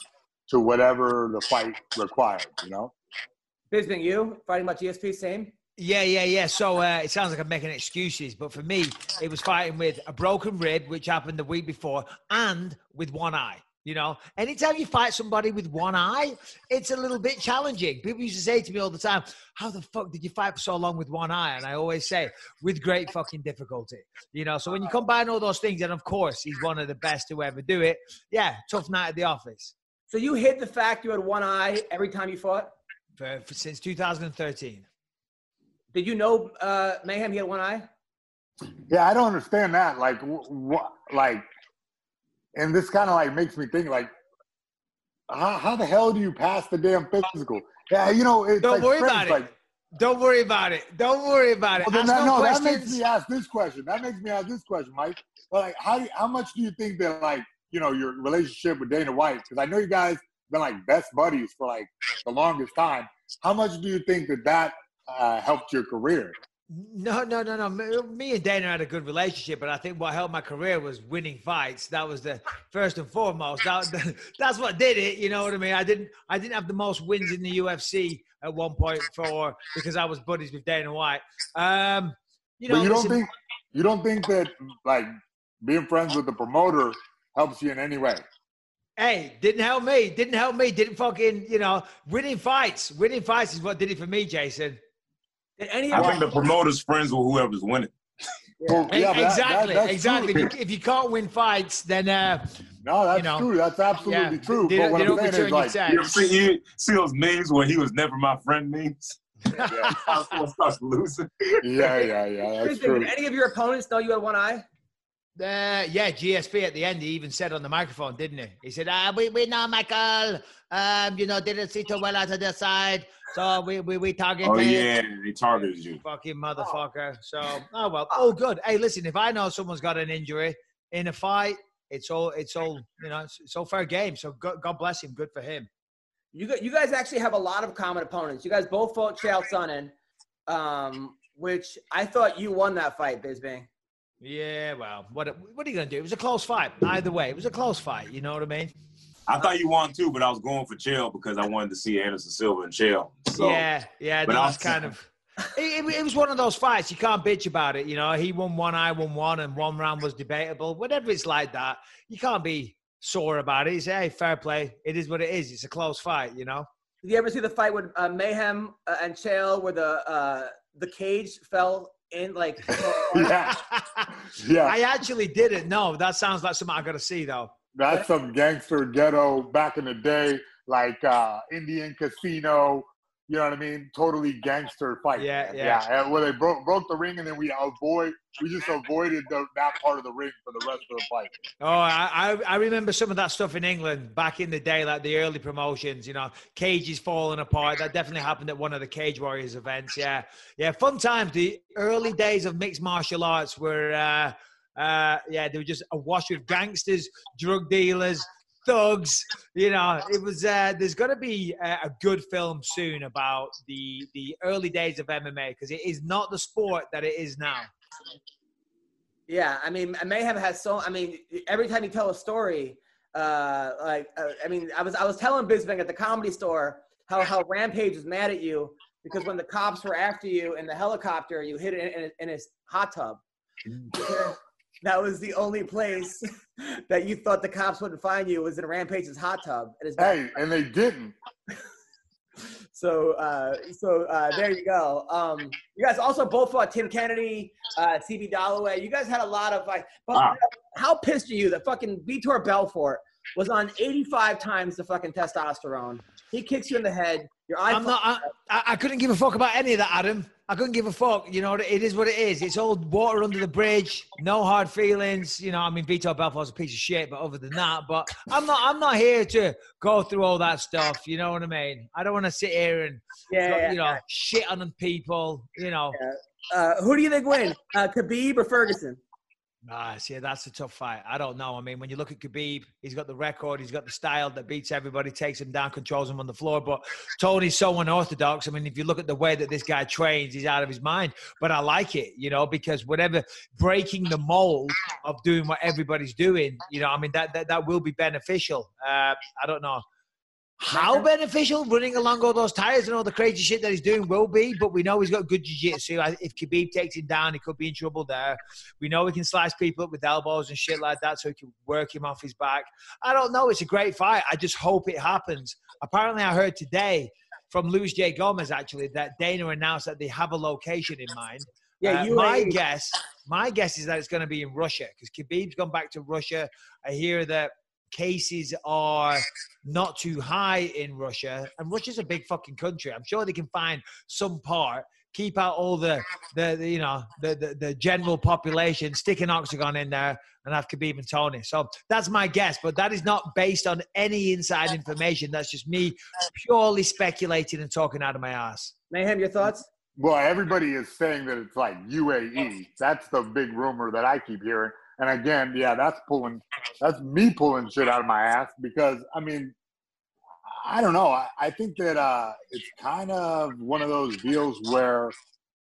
to whatever the fight required. You know? Bisping, you fighting about GSP, same. Yeah, yeah, yeah. So uh, it sounds like I'm making excuses, but for me, it was fighting with a broken rib, which happened the week before, and with one eye. You know, anytime you fight somebody with one eye, it's a little bit challenging. People used to say to me all the time, How the fuck did you fight for so long with one eye? And I always say, With great fucking difficulty. You know, so when you combine all those things, and of course, he's one of the best to ever do it. Yeah, tough night at the office So you hid the fact you had one eye every time you fought. for, for, since 2013. Did you know uh, Mayhem he had one eye? Yeah, I don't understand that. Like, what? Like, and this kind of like makes me think like, how, how the hell do you pass the damn physical? Yeah, you know, it's Don't like worry friends, about it. Like, Don't worry about it. Don't worry about it. Well, that, no no, that makes me ask this question. That makes me ask this question, Mike. But like, how do how much do you think that like you know your relationship with Dana White? Because I know you guys been like best buddies for like the longest time. How much do you think that that uh, helped your career? No, no, no, no. Me- and Dana had a good relationship, but I think what helped my career was winning fights. That was the first and foremost. That, that's what did it. You know what I mean? I didn't, I didn't have the most wins in the UFC at one point for because I was buddies with Dana White. Um, you know, but you don't think you don't think that like being friends with the promoter helps you in any way? hey, didn't help me. Didn't help me. Didn't fucking, you know, winning fights. Winning fights is what did it for me, Jason. Did any I think the promoter's friends with whoever's winning. Well, yeah, but that- exactly, that- exactly. true. If you, can't win fights, then uh, No, that's you know, true. That's absolutely yeah, true. They, but don't- what they I'm saying return is your like, text. You ever see, you see those memes where he was never my friend memes? yeah, Someone starts losing. yeah, yeah, yeah. That's Bisping, true. did any of your opponents know you had one eye? Uh, yeah, GSP at the end, he even said on the microphone, didn't he? He said, ah, we, we know Michael, um, you know, didn't see too well out of the side, so we, we, we targeted. Oh yeah, they targeted you. Fucking motherfucker. So, oh well. Oh, good. Hey, listen, if I know someone's got an injury in a fight, it's all, it's all, you know, it's, it's all fair game. So God, God bless him. Good for him. You gu- you guys actually have a lot of common opponents. You guys both fought Chael Sonnen, um, which I thought you won that fight, Bisping. Yeah, well, what, what are you going to do? It was a close fight. Either way, it was a close fight. You know what I mean? I thought you won too, but I was going for Chael because I wanted to see Anderson Silva and Chael. So yeah, yeah. but No, I'll- it's kind of. It, it, it was one of those fights. You can't bitch about it. You know, he won one, I won one, and one round was debatable. Whatever it's like that, you can't be sore about it. You say, hey, fair play. It is what it is. It's a close fight, you know? Did you ever see the fight with uh, Mayhem uh, and Chael where the uh, the cage fell in like? Yeah, yeah. I actually didn't. No, that sounds like something I got to see, though. That's some gangster ghetto back in the day, like uh, Indian Casino, you know what I mean, totally gangster fight. Yeah, yeah. yeah. Where they broke broke the ring and then we avoid, we just avoided the, that part of the ring for the rest of the fight. Oh, I, I I remember some of that stuff in England back in the day, like the early promotions. You know, cages falling apart. That definitely happened at one of the Cage Warriors events. Yeah, yeah, fun times. The early days of mixed martial arts were, uh, uh, yeah, they were just awash with gangsters, drug dealers, thugs. You know, it was. Uh, there's going to be a, a good film soon about the the early days of MMA because it is not the sport that it is now. Yeah, I mean, Mayhem has so. I mean, every time you tell a story, uh, like, uh, I mean, I was I was telling Bisping at the comedy store how how Rampage was mad at you because when the cops were after you in the helicopter, you hid it in, in, in his hot tub. That was the only place that you thought the cops wouldn't find you was in Rampage's hot tub. At his Hey, and they didn't. So, uh, so uh, there you go. Um, you guys also both fought Tim Kennedy, uh, CB Dollaway. You guys had a lot of like. But Ah. how pissed are you that fucking Vitor Belfort was on 85 times the fucking testosterone? He kicks you in the head. Your. I'm not. I, I- I couldn't give a fuck about any of that, Adam. I couldn't give a fuck. You know, it is what it is. It's all water under the bridge. No hard feelings. You know, I mean, Vitor Belfort's a piece of shit, but other than that, but I'm not. I'm not here to go through all that stuff. You know what I mean? I don't want to sit here and Yeah, yeah, you know shit on people. You know. Uh, who do you think win, uh, Khabib or Ferguson? Ah, see, that's a tough fight. I don't know. I mean, when you look at Khabib, he's got the record, he's got the style that beats everybody, takes him down, controls him on the floor. But Tony's so unorthodox. I mean, if you look at the way that this guy trains, he's out of his mind. But I like it, you know, because whatever breaking the mold of doing what everybody's doing, you know, I mean, that that, that will be beneficial. Uh, I don't know. How beneficial running along all those tires and all the crazy shit that he's doing will be, but we know he's got good jiu-jitsu. If Khabib takes him down, he could be in trouble there. We know he can slice people up with elbows and shit like that, so he can work him off his back. I don't know. It's a great fight. I just hope it happens. Apparently, I heard today from Luis J. Gomez actually that Dana announced that they have a location in mind. Yeah, Uh, my guess, my guess is that it's going to be in Russia because Khabib's gone back to Russia. I hear that cases are not too high in Russia, and Russia's a big fucking country. I'm sure they can find some part, keep out all the the, the you know the, the the general population, stick an octagon in there, and have Khabib and Tony. So that's my guess, but that is not based on any inside information. That's just me purely speculating and talking out of my ass. Mayhem, your thoughts? Well, everybody is saying that it's like UAE. That's the big rumor that I keep hearing. And again, yeah, that's pulling, that's me pulling shit out of my ass because I mean, I don't know. I, I think that uh, it's kind of one of those deals where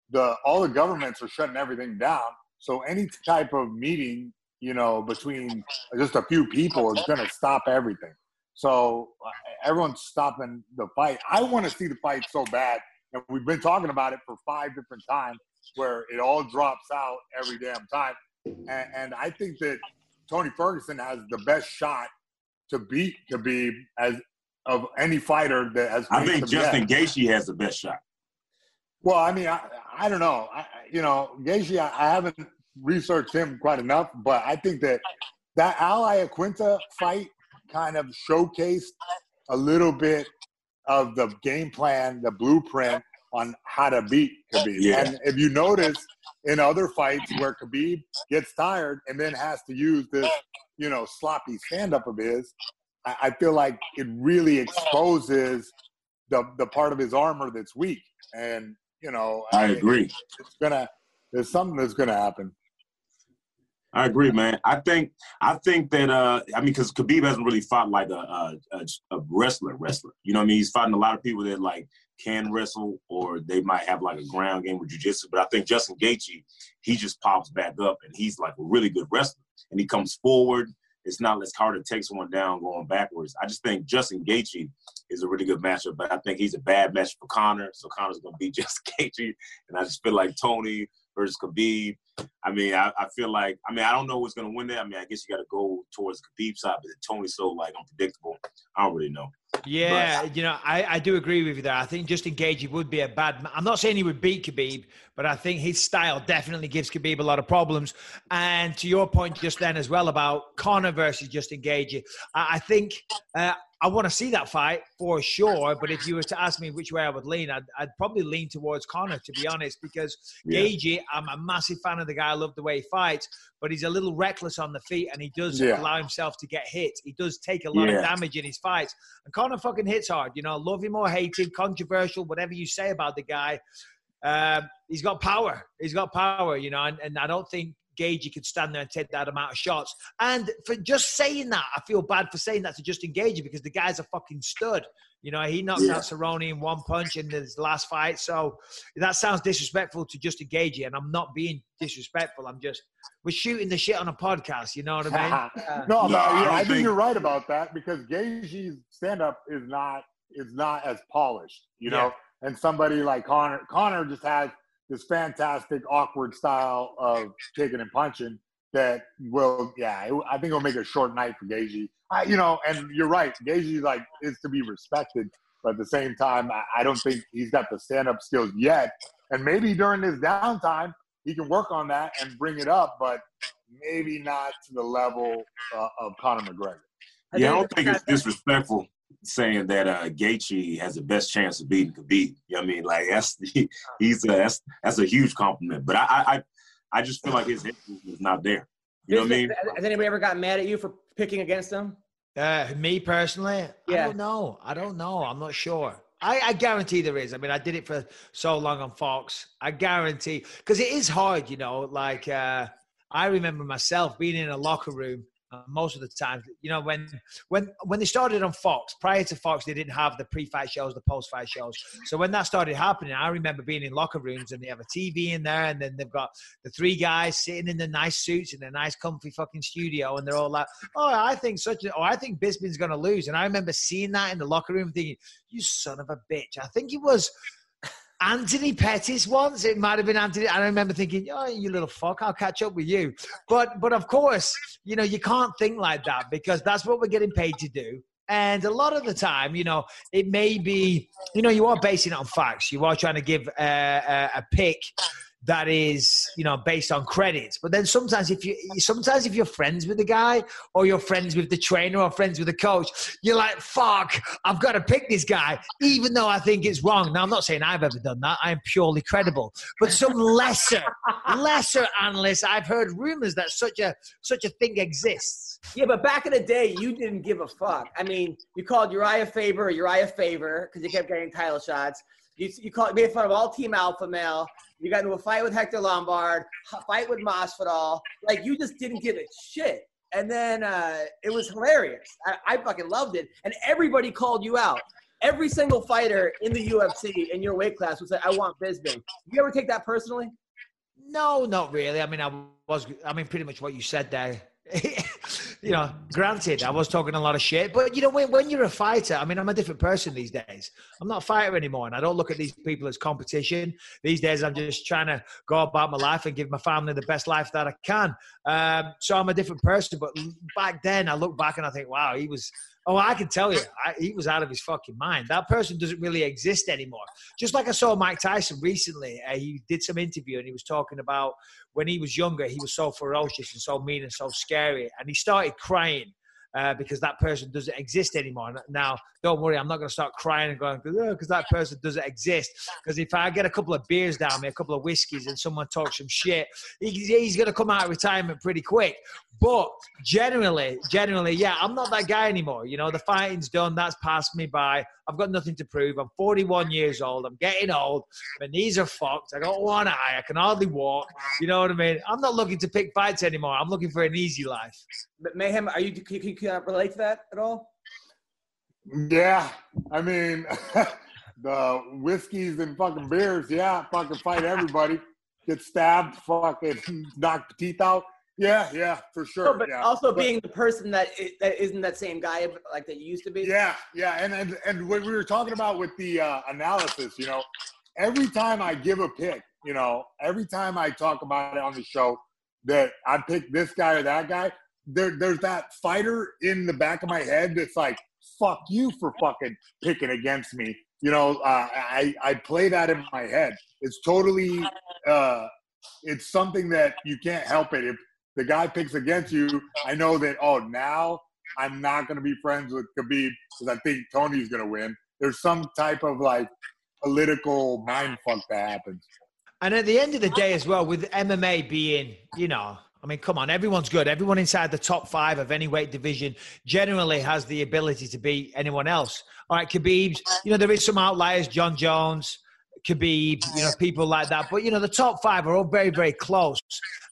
the all the governments are shutting everything down. So any type of meeting, you know, between just a few people is going to stop everything. So uh, everyone's stopping the fight. I want to see the fight so bad and we've been talking about it for five different times where it all drops out every damn time. And, and I think that Tony Ferguson has the best shot to beat Khabib as of any fighter that has. I think Justin. Gaethje has the best shot. Well, I mean, I, I don't know. I, you know, Gaethje, I, I haven't researched him quite enough, but I think that that Al Iaquinta fight kind of showcased a little bit of the game plan, the blueprint on how to beat Khabib. Yeah. And if you notice in other fights where Khabib gets tired and then has to use this, you know, sloppy stand up of his, I, I feel like it really exposes the the part of his armor that's weak. And you know, I mean, agree. It's gonna there's something that's gonna happen. I agree, man. I think I think that uh I mean because Khabib hasn't really fought like a, a a a wrestler wrestler. You know what I mean? He's fighting a lot of people that like can wrestle or they might have like a ground game with jiu-jitsu. But I think Justin Gaethje, he just pops back up and he's like a really good wrestler. And he comes forward. It's not as hard to take someone down going backwards. I just think Justin Gaethje is a really good matchup, but I think he's a bad match for Conor. So Conor's gonna beat Justin Gaethje. And I just feel like Tony versus Khabib. I mean, I, I feel like I mean I don't know who's gonna win that. I mean, I guess you got to go towards Khabib's side, but Tony's so like unpredictable. I don't really know. Yeah, you know, I, I do agree with you there. I think Justin Gaethje would be a bad. I'm not saying he would beat Khabib, but I think his style definitely gives Khabib a lot of problems. And to your point just then as well about Conor versus Justin Gaethje, I, think uh, I want to see that fight for sure. But if you were to ask me which way I would lean, I'd, I'd probably lean towards Conor, to be honest, because Yeah. Gaethje, I'm a massive fan of the guy. I love the way he fights, but he's a little reckless on the feet and he does Yeah. allow himself to get hit. He does take a lot Yeah. of damage in his fights. And Conor fucking hits hard. You know, love him or hate him, controversial, whatever you say about the guy. Um, he's got power. He's got power, you know, and, and I don't think Gaethje could stand there and take that amount of shots. And for just saying that, I feel bad for saying that to Justin Gaethje because the guy's a fucking stud. You know, he knocked Yeah. out Cerrone in one punch in his last fight. So that sounds disrespectful to Justin Gaethje, and I'm not being disrespectful. I'm just we're shooting the shit on a podcast. You know what I mean? Uh, no, No, but I I think, think- you're right about that because Gaethje's stand up is not is not as polished, you know. And somebody like Conor, Conor just has this fantastic awkward style of kicking and punching that will, yeah, it, I think it'll make a short night for Gaethje. I, you know, and you're right, Gaethje like is to be respected, but at the same time, I, I don't think he's got the stand up skills yet. And maybe during this downtime, he can work on that and bring it up, but maybe not to the level uh, of Conor McGregor. Yeah, I don't think it's disrespectful saying that uh Gaethje has the best chance of beating Khabib. You know what I mean? Like that's he's a, that's that's a huge compliment. But I I I- I just feel like his head is not there. You know what I mean? Has anybody ever gotten mad at you for picking against him? Uh, me personally, I Yeah. don't know. I don't know. I'm not sure. I, I guarantee there is. I mean, I did it for so long on Fox. I guarantee because it is hard, you know. Like uh, I remember myself being in a locker room uh, most of the time. You know, when when when they started on Fox, prior to Fox, they didn't have the pre-fight shows, the post-fight shows. So when that started happening, I remember being in locker rooms and they have a TV in there, and then they've got the three guys sitting in the nice suits in a nice, comfy fucking studio, and they're all like, "Oh, I think such a, oh, I think Bisping's gonna lose." And I remember seeing that in the locker room, thinking, "You son of a bitch!" I think it was. Anthony Pettis once. It might have been Anthony. I remember thinking, "Oh, you little fuck, I'll catch up with you." But, but of course, you know, you can't think like that because that's what we're getting paid to do. And a lot of the time, you know, it may be, you know, you are basing it on facts. You are trying to give uh, a, a pick that is, you know, based on credits. But then sometimes if you, sometimes if you're friends with the guy or you're friends with the trainer or friends with the coach, you're like, fuck, I've got to pick this guy, even though I think it's wrong. Now, I'm not saying I've ever done that. I am purely credible. But some lesser, lesser analysts, I've heard rumors that such a, such a thing exists. Yeah, but back in the day, you didn't give a fuck. I mean, you called Uriah Faber Uriah Faber because you kept getting title shots. You, you called, made fun of all Team Alpha Male. You got into a fight with Hector Lombard, fight with Masvidal. Like you just didn't give a shit. And then uh, it was hilarious. I, I fucking loved it. And everybody called you out. Every single fighter in the UFC in your weight class would say, "I want Bisping." You ever take that personally? No, not really. I mean, I was, I mean, pretty much what you said there. you know, granted, I was talking a lot of shit, but you know, when, when you're a fighter, I mean, I'm a different person these days. I'm not a fighter anymore, and I don't look at these people as competition. These days, I'm just trying to go about my life and give my family the best life that I can. Um, so I'm a different person. But back then, I look back and I think, wow, he was. Oh, I can tell you, I, he was out of his fucking mind. That person doesn't really exist anymore. Just like I saw Mike Tyson recently, uh, he did some interview and he was talking about when he was younger, he was so ferocious and so mean and so scary, and he started crying. Uh, because that person doesn't exist anymore. Now, don't worry, I'm not going to start crying and going, because that person doesn't exist. Because if I get a couple of beers down me, a couple of whiskeys, and someone talks some shit, he, he's going to come out of retirement pretty quick. But generally, generally, yeah, I'm not that guy anymore. You know, the fighting's done. That's passed me by. I've got nothing to prove. I'm 41 years old. I'm getting old. My knees are fucked. I got one eye. I can hardly walk. You know what I mean? I'm not looking to pick fights anymore. I'm looking for an easy life. But Mayhem, are you? Can you, can you uh, relate to that at all? Yeah, I mean, the whiskeys and fucking beers. Yeah, fucking fight everybody. Get stabbed, fucking knock the teeth out. Yeah, yeah, for sure. No, but yeah. also But- being the person that that isn't that same guy like that you used to be. Yeah, yeah, and and and what we were talking about with the uh, analysis, you know, every time I give a pick, you know, every time I talk about it on the show that I pick this guy or that guy, there there's that fighter in the back of my head that's like, "Fuck you for fucking picking against me," you know, uh, I I play that in my head. It's totally, uh, it's something that you can't help it. If the guy picks against you, I know that. Oh, now I'm not going to be friends with Khabib because I think Tony's going to win. There's some type of like political mind fuck that happens. And at the end of the day, as well, with MMA being, you know, I mean, come on, everyone's good. Everyone inside the top five of any weight division generally has the ability to beat anyone else. All right, Khabib's, you know, there is some outliers, Jon Jones, Khabib, you know, people like that. But, you know, the top five are all very, very close.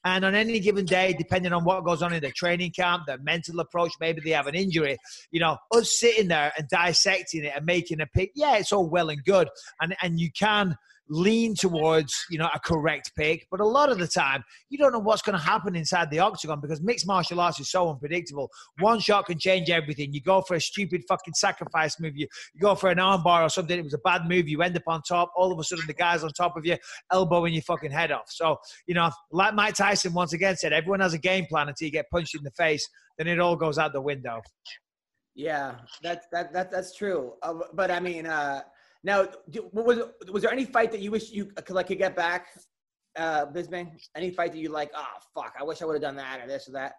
And on any given day, depending on what goes on in their training camp, their mental approach, maybe they have an injury, you know, us sitting there and dissecting it and making a pick, yeah, it's all well and good. And, and you can lean towards you know a correct pick but a lot of the time you don't know what's going to happen inside the octagon because mixed martial arts is so unpredictable. One shot can change everything. You go for a stupid fucking sacrifice move you, you go for an armbar or something it was a bad move you end up on top all of a sudden the guy's on top of you elbowing your fucking head off. So you know like mike tyson once again said everyone has a game plan until you get punched in the face then it all goes out the window. Yeah, that's that, that that's true. Uh, but I mean, uh, now was was there any fight that you wish you could like could get back, uh, Bisping? Any fight that you like? Oh fuck, I wish I would have done that or this or that.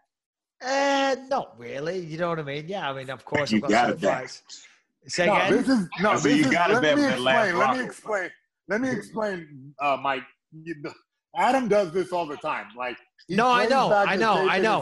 uh not really you know what i mean yeah i mean of course You i've got gotta some bet. fights say No, again this is no. I This mean, you is, gotta let bet me with explain. Let me explain. Let me explain, uh, Mike. Adam does this all the time. Like No, I know, I know, tape I in know.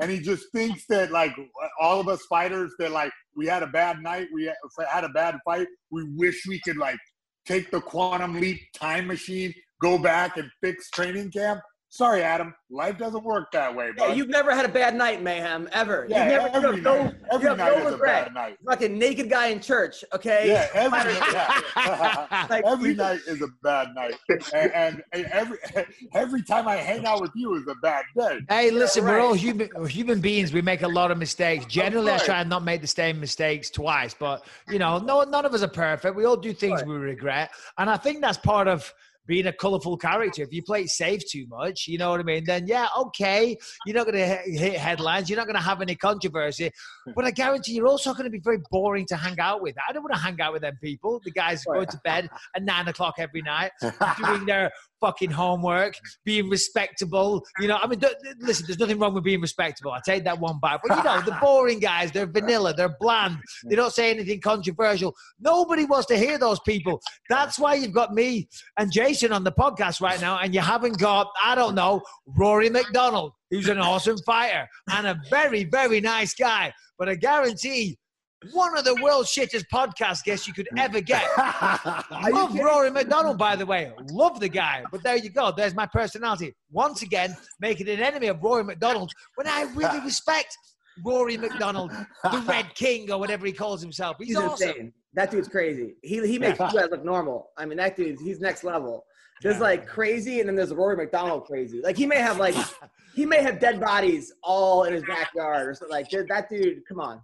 And he just thinks that like all of us fighters that like we had a bad night, we had a bad fight. We wish we could like take the quantum leap time machine, go back and fix training camp. Sorry, Adam. Life doesn't work that way, Yeah, you've never had a bad night, mayhem, ever. Yeah, you've never every you have night. Every you have night no is a bad night. Fucking naked guy in church, okay? Yeah, every, yeah. Like, every night is a bad night, and, and, and every every time I hang out with you is a bad day. Hey, listen, we're all human human beings. We make a lot of mistakes. Generally, I course. try and not make the same mistakes twice. But you know, no, none of us are perfect. We all do things Right. we regret, and I think that's part of being a colorful character. If you play it safe too much, you know what I mean. Then yeah, okay, you're not going to hit headlines. You're not going to have any controversy. Hmm. But I guarantee you're also going to be very boring to hang out with. I don't want to hang out with them people. The guys go to bed at nine o'clock every night, doing their fucking homework, being respectable. You know, I mean, listen, there's nothing wrong with being respectable. I take that one back. But you know, the boring guys, they're vanilla, they're bland, they don't say anything controversial. Nobody wants to hear those people. That's why you've got me and Jason on the podcast right now, and you haven't got, I don't know, Rory MacDonald, who's an awesome fighter and a very, very nice guy. But I guarantee one of the world's shittest podcast guests you could ever get. I love Rory MacDonald, by the way. Love the guy. But there you go. There's my personality. Once again, making an enemy of Rory MacDonald when I really respect Rory MacDonald, the Red King, or whatever he calls himself. He's, He's awesome. insane. That dude's crazy. He he makes you guys look normal. I mean, that dude, he's next level. There's like crazy, and then there's Rory MacDonald crazy. Like he may have like he may have dead bodies all in his backyard or something. Like that dude, come on.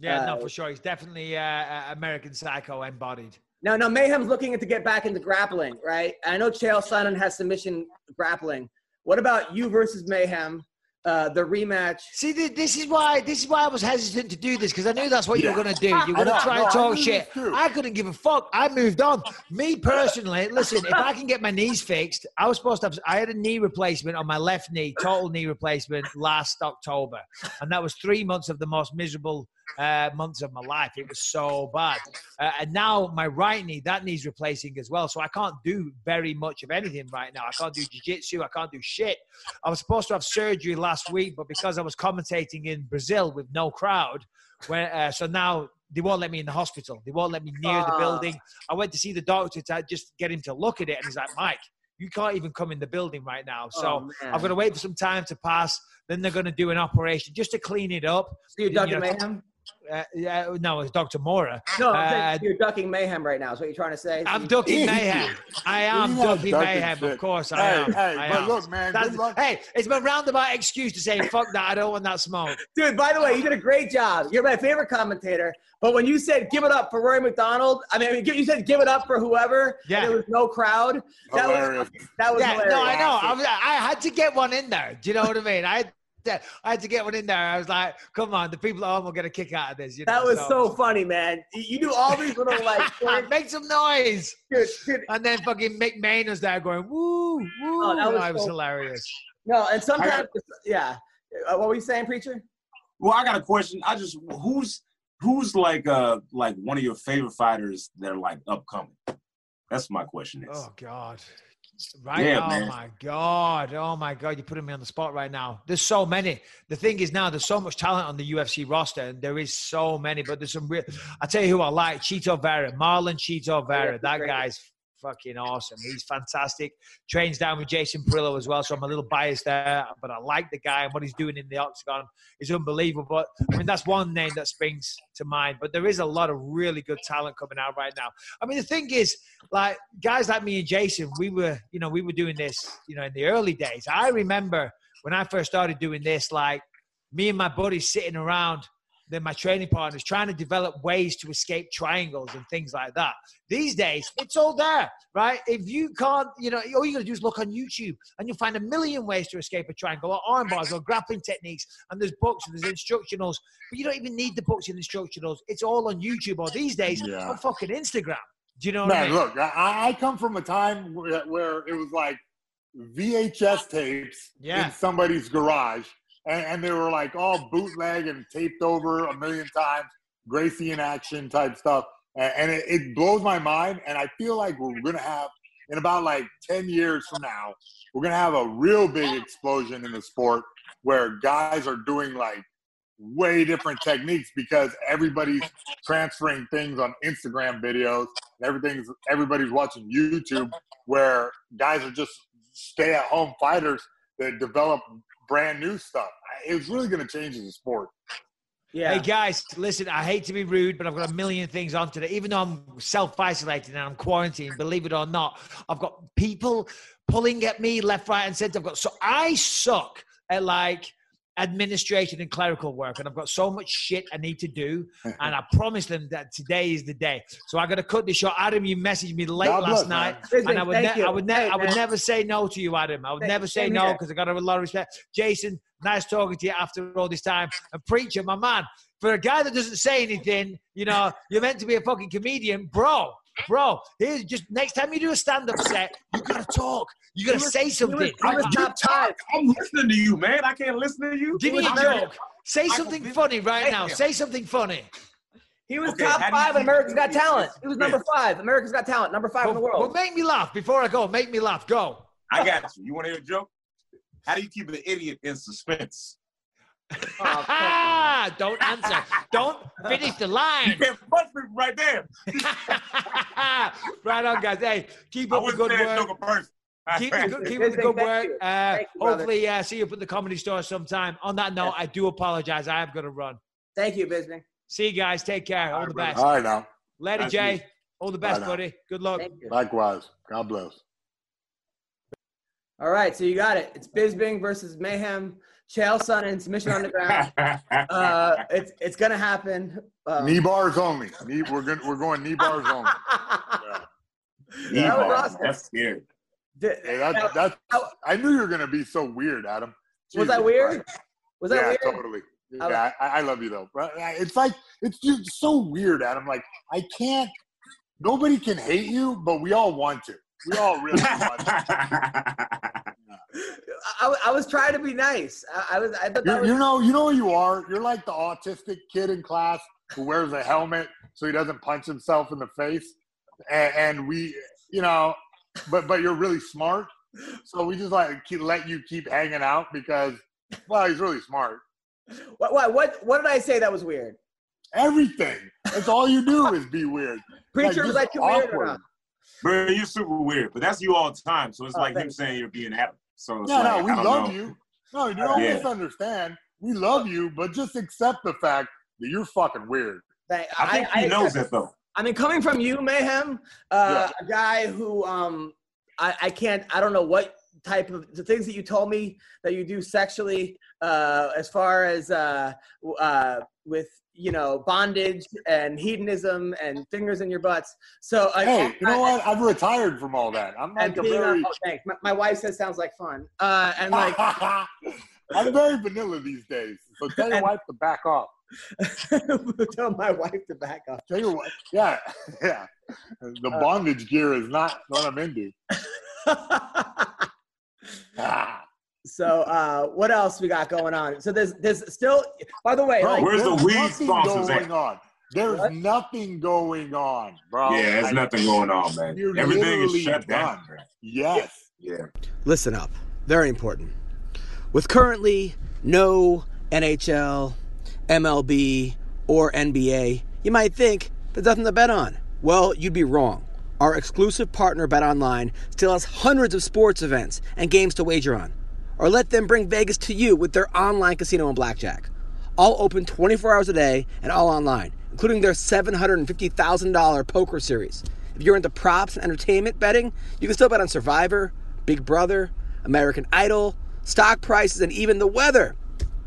Yeah, no, Uh, for sure. He's definitely uh, uh, American Psycho embodied. Now, now Mayhem's looking to get back into grappling, right? I know Chael Sonnen has submission grappling. What about you versus Mayhem? Uh, the rematch. See, th- this is why this is why I was hesitant to do this because I knew that's what you were going to do. You're going to try no, and talk knew shit. I couldn't give a fuck. I moved on. Me personally, listen, if I can get my knees fixed, I was supposed to have. I had a knee replacement on my left knee, total knee replacement last October, and that was three months of the most miserable uh, months of my life. It was so bad, uh, and now my right knee, that needs replacing as well. So I can't do very much of anything right now. I can't do jiu-jitsu. I can't do shit. I was supposed to have surgery last week, but because I was commentating in Brazil with no crowd, where uh, so now they won't let me in the hospital. They won't let me near the Ah. building. I went to see the doctor to just get him to look at it, and he's like, "Mike, you can't even come in the building right now." So Oh. I've got to wait for some time to pass. Then they're going to do an operation just to clean it up. So you're You know, Mayhem? Uh, yeah, no, it's Dr. Mora. No, Uh, you're ducking Mayhem right now. Is what you're trying to say? I'm ducking mayhem. I am ducking ducking mayhem. shit. Of course, I Hey, am. hey, I but am. look, man, That's- Hey, it's my roundabout excuse to say fuck that. I don't want that smoke. Dude, by the way, you did a great job. You're my favorite commentator. But when you said give it up for Rory MacDonald, I mean, you said give it up for whoever. Yeah. And there was no crowd. That Hilarious. was that was Yeah, hilarious. no, I know. I, was- I had to get one in there. Do you know what I mean? I dead. I had to get one in there. I was like, come on, the people at home will get a kick out of this. You know? That was so funny, man. You you do all these little like. Make some noise. Dude, dude. And then fucking Mick Main was there going, woo, woo. Oh, that was it was hilarious. no, and sometimes, yeah. Uh, what were you saying, preacher? Well, I got a question. I just who's who's like uh like one of your favorite fighters that are like upcoming? That's my question. Is. Oh God. Right Yeah, oh man. my God. Oh my God. You're putting me on the spot right now. There's so many. The thing is now there's so much talent on the UFC roster, and there is so many, but there's some real I tell you who I like, Chito Vera, Marlon Chito Vera. he's that great. guy's fucking awesome. He's fantastic. Trains down with Jason Parillo as well, so I'm a little biased there, but I like the guy and what he's doing in the octagon is unbelievable. But I mean, that's one name that springs to mind. But there is a lot of really good talent coming out right now. I mean, the thing is, like guys like me and Jason, we were, you know, we were doing this, you know, in the early days. I remember when I first started doing this, like me and my buddies sitting around, then my training partners trying to develop ways to escape triangles and things like that. These days, it's all there, right? If you can't, you know, all you gotta do is look on YouTube and you'll find a million ways to escape a triangle or arm bars or grappling techniques. And there's books and there's instructionals, but you don't even need the books and instructionals. It's all on YouTube or these days Yeah. on fucking Instagram. Do you know what I Man, mean? look, I, I come from a time where, where it was like VHS tapes Yeah. in somebody's garage, and, and they were like all bootleg and taped over a million times, Gracie in action type stuff. And, it, it blows my mind. And I feel like we're going to have, in about like 10 years from now, we're going to have a real big explosion in the sport where guys are doing like way different techniques because everybody's transferring things on Instagram videos. Everything's everybody's watching YouTube where guys are just stay at home fighters that develop brand new stuff. It was really going to change the sport. Yeah. Hey guys, listen, I hate to be rude, but I've got a million things on today. Even though I'm self isolated and I'm quarantined, believe it or not, I've got people pulling at me left, right, and center. I've got so I suck at like administration and clerical work, and I've got so much shit I need to do. And I promised them that today is the day. So I got to cut this short. Adam, you messaged me late God last bless, night, man. And I would, ne- I would, ne- Hey, I would never say no to you, Adam. I would Same- never say no because I got a lot of respect. Jason, nice talking to you after all this time. And preacher, my man, for a guy that doesn't say anything, you know, you're meant to be a fucking comedian, bro. Bro, here's just next time you do a stand-up set, you gotta talk. You gotta was- say something. was- he was You top talk. five. I'm listening to you, man. I can't listen to you. Give me a I'm- joke. Say something Vick- funny right now. yeah. Say something funny. He was Okay, top how do you five in think America's Got? Talent. He was number five. America's Got Talent, number five in the world. well, make me laugh before I go. Make me laugh. Go. I got you. You want to hear a joke? How do you keep an idiot in suspense? Oh, Don't answer. Don't finish the You line. can't punch me right there. right on, guys. Hey, keep I up the good work. joke at first. Keep, good- keep up the good work. Uh, you, hopefully, uh, see you up at the comedy store sometime. On that note, I do apologize. I have got to run. Thank you, Bisbee. See you guys. Take care. All the best. All right, now. Later, Nice Jay. meet All the best, Bye now. buddy. Good luck. Likewise. God bless. All right, so you got it. It's Bisping versus Mayhem. Chael Sonnen, submission on the ground. Uh, it's it's gonna happen. Uh, knee bars only. Knee, we're going. We're going knee bars only. Yeah. That was Bar. awesome. That's scary. Hey, that, that's, I knew you were going to be so weird, Adam. was that weird? Christ. Was that yeah, weird? totally. I- Yeah, I, I love you though. But uh, it's like it's just so weird, Adam. Like I can't. Nobody can hate you, but we all want to. We all really want to. I, I was trying to be nice. I, I was. I thought that You, was. you know, you know who you are. You're like the autistic kid in class who wears a helmet so he doesn't punch himself in the face. And, and we, you know, but but you're really smart. So we just like keep, let you keep hanging out because, well, he's really smart. What, what what what did I say that was weird? Everything. That's all you do is be weird. Preacher, Like, was just I weird or awkward. not? Bro, you're super weird, but that's you all the time. So it's Oh, like him thanks. saying you're being Adam. So it's No, like, no, we love know. you. No, you don't Yeah. misunderstand. We love you, but just accept the fact that you're fucking weird. Thank- I think he knows accept- that though. I mean, coming from you, Mayhem, uh, a guy who um, I, I can't, I don't know what type of the things that you told me that you do sexually, uh, as far as uh, uh, with you know bondage and hedonism and fingers in your butts. So I, Hey, you I- know what? I've retired from all that. I'm like a very. oh, thanks. My, my wife says sounds like fun, uh, and like I'm very vanilla these days. So tell your And- wife to back off. Tell my wife to back off. Tell your wife. Yeah, yeah. The Uh, bondage gear is not what I'm into. Ah. So uh, what else we got going on? So there's there's still. By the way, Bro, like, Where's the weed nothing sponsors going at? on. There's What? nothing going on, bro. yeah, there's Like, nothing going on, man. You're Everything is literally shut down. done. man. Yes. Yeah. Listen up. Very important. With currently no NHL, MLB, or NBA, you might think there's nothing to bet on. Well, you'd be wrong. Our exclusive partner BetOnline still has hundreds of sports events and games to wager on. Or let them bring Vegas to you with their online casino and blackjack. All open 24 hours a day and all online, including their $750,000 poker series. If you're into props and entertainment betting, you can still bet on Survivor, Big Brother, American Idol, stock prices, and even the weather.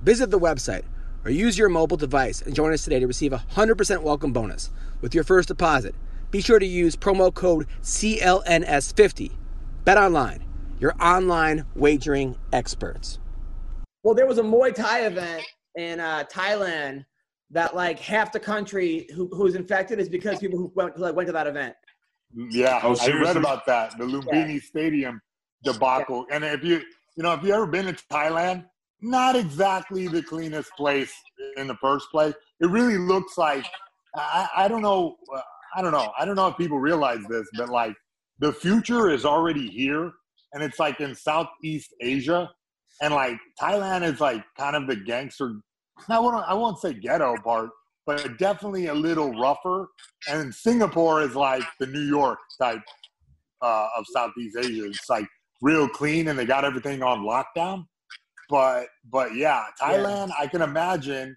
Visit the website or use your mobile device and join us today to receive a 100% welcome bonus with your first deposit. Be sure to use promo code CLNS50. Bet online, your online wagering experts. well, there was a Muay Thai event in uh, Thailand that like half the country who who's infected is because people who went like went to that event. Yeah, Oh, I read about that. The Lumpinee Stadium debacle. And if you, you know, if you ever been to Thailand, not exactly the cleanest place in the first place. It really looks like I, I don't know. uh, I don't know. I don't know if people realize this, but like the future is already here, and it's like in Southeast Asia, and like Thailand is like kind of the gangster. I won't. I won't say ghetto part, but definitely a little rougher. And Singapore is like the New York type uh, of Southeast Asia. It's like real clean, and they got everything on lockdown. But but yeah, Thailand, I can imagine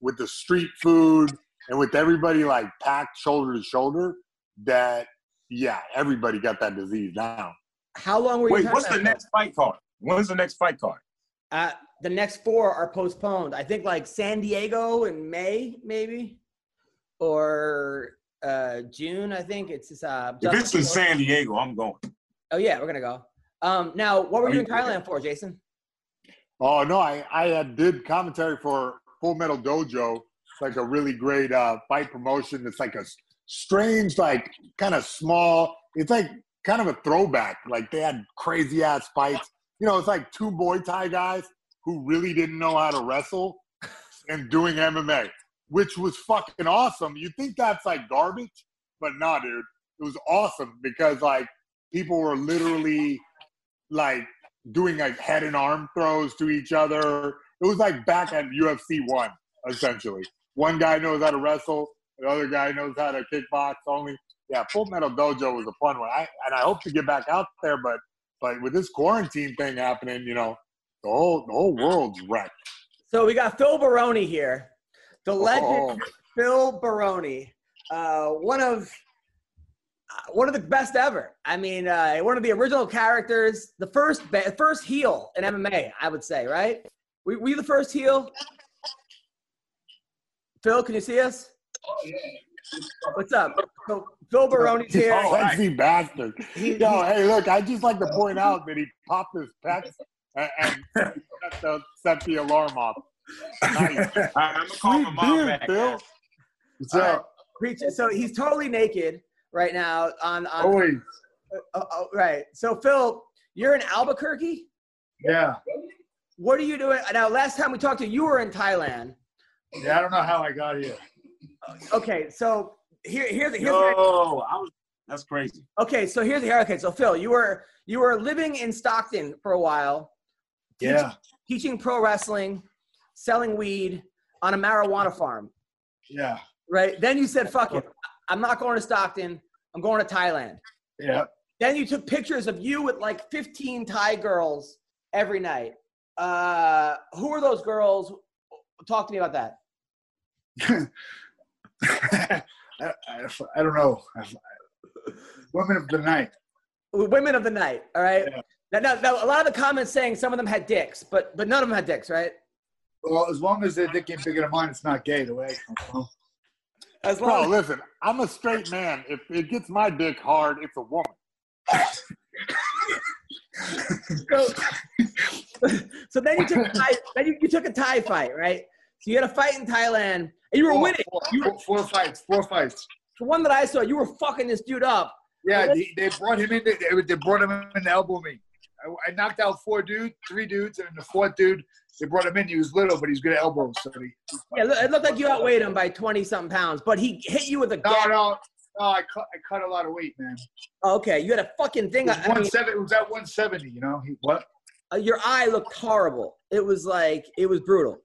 with the street food and with everybody like packed shoulder to shoulder, that yeah, everybody got that disease now. How long were you? Wait, what's the Thailand next fight card? When's the next fight card? Uh, the next four are postponed. I think like San Diego in May, maybe, or uh, June. I think it's just, uh, If it's in San Diego, I'm going. Oh yeah, we're gonna go. Um, now, what were Are you in Thailand for, Jason? Oh no, I I did commentary for Full Metal Dojo. It's like a really great uh, fight promotion. It's like a strange, like kind of small. It's like kind of a throwback. Like they had crazy ass fights. You know, it's like two Muay Thai guys who really didn't know how to wrestle and doing MMA, which was fucking awesome. You think that's like garbage, but nah, dude, it was awesome because like people were literally like doing like head and arm throws to each other. It was like back at UFC one, essentially. One guy knows how to wrestle, the other guy knows how to kickbox only. Yeah, Full Metal Dojo was a fun one. I and I hope to get back out there, but but with this quarantine thing happening, you know, the whole the whole world's wrecked. So we got Phil Baroni here, the legend Oh. Phil Baroni, uh, one of uh, one of the best ever. I mean, uh, one of the original characters, the first ba- first heel in MMA, I would say, right? We we the first heel. Phil, can you see us? What's up? So Phil Baroni's here. Oh, sexy bastard. Yo, hey, look, I just like to point out that he popped his pecs and, and set, the, set the alarm off. Nice. I'm gonna call my mom back. Phil. What's All right, up? preach. So he's totally naked right now on on. Oh, Always. Oh, oh, oh, right. So Phil, you're in Albuquerque. Yeah. What are you doing now? Last time we talked to you, you were in Thailand. Yeah, I don't know how I got here. Okay, so here, here's here's Yo, I was. That's crazy. okay. So here's here. Okay, so Phil, you were you were living in Stockton for a while, Yeah. teaching pro wrestling, selling weed on a marijuana farm, Yeah. right? Then you said, "Fuck it, I'm not going to Stockton. I'm going to Thailand." Yeah. Then you took pictures of you with like 15 Thai girls every night. Uh, who are those girls? Talk to me about that. I, I, I don't know. Women of the night. Women of the night. All right. Yeah. Now, now, now, a lot of the comments saying some of them had dicks, but but none of them had dicks, right? Well, as long as their dick ain't bigger than mine, it's not gay. The way I come from. As Bro, long listen, I'm a straight man. If it gets my dick hard, it's a woman. so, so then you took a Thai, then you, you took a Thai fight, right? So you had a fight in Thailand, and you were Four, winning. four, You were, four- four fights. Four fights. the one that I saw, you were fucking this dude up. Yeah, they, they brought him in. They, they brought him in to elbow me. I, I knocked out four dudes, three dudes, and the fourth dude, they brought him in. He was little, but he's good at elbows. So he, Yeah, it looked like you outweighed him by twenty something pounds, but he hit you with a no, gap. no, no. I cut, I cut a lot of weight, man. Okay, you had a fucking It thing. was, I mean, 170, it was at 170, you know? He, what? uh, your eye looked horrible. It was like it was brutal.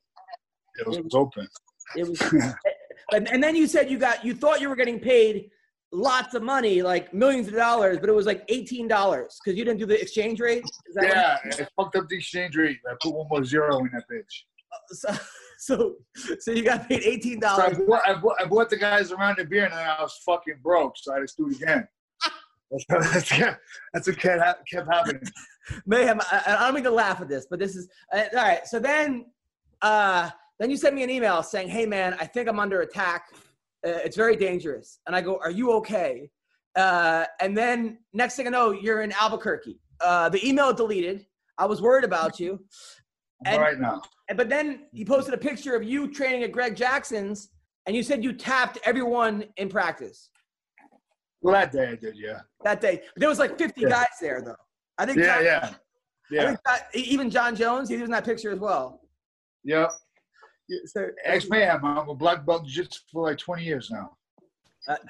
It was, it was open. It was, and, and then you said you got you thought you were getting paid lots of money, like millions of dollars, but it was like eighteen dollars because you didn't do the exchange rate. Is that Yeah, I fucked up the exchange rate. I put one more zero in that bitch. so, so so you got paid eighteen So I dollars. bought, I, bought, I bought the guys around the beer, and then I was fucking broke, so I just do it again. That's, that's what kept, hap- kept happening. Mayhem. I, I don't mean to laugh at this, but this is uh, all right. So then, uh, then you send me an email saying, "Hey man, I think I'm under attack. Uh, it's very dangerous." And I go, "Are you okay?" Uh, and then next thing I know, you're in Albuquerque. Uh, the email deleted. I was worried about you. I'm all right now. And- But then you posted a picture of you training at Greg Jackson's, and you said you tapped everyone in practice Well, that day I did, yeah. that day. But there was like 50 Yeah. guys there, though. I think. Yeah, Jon, yeah. I Yeah, think Jon- even Jon Jones, he was in that picture as well. yeah. So, Ex Mayhem. I'm a black belt just for like 20 years now.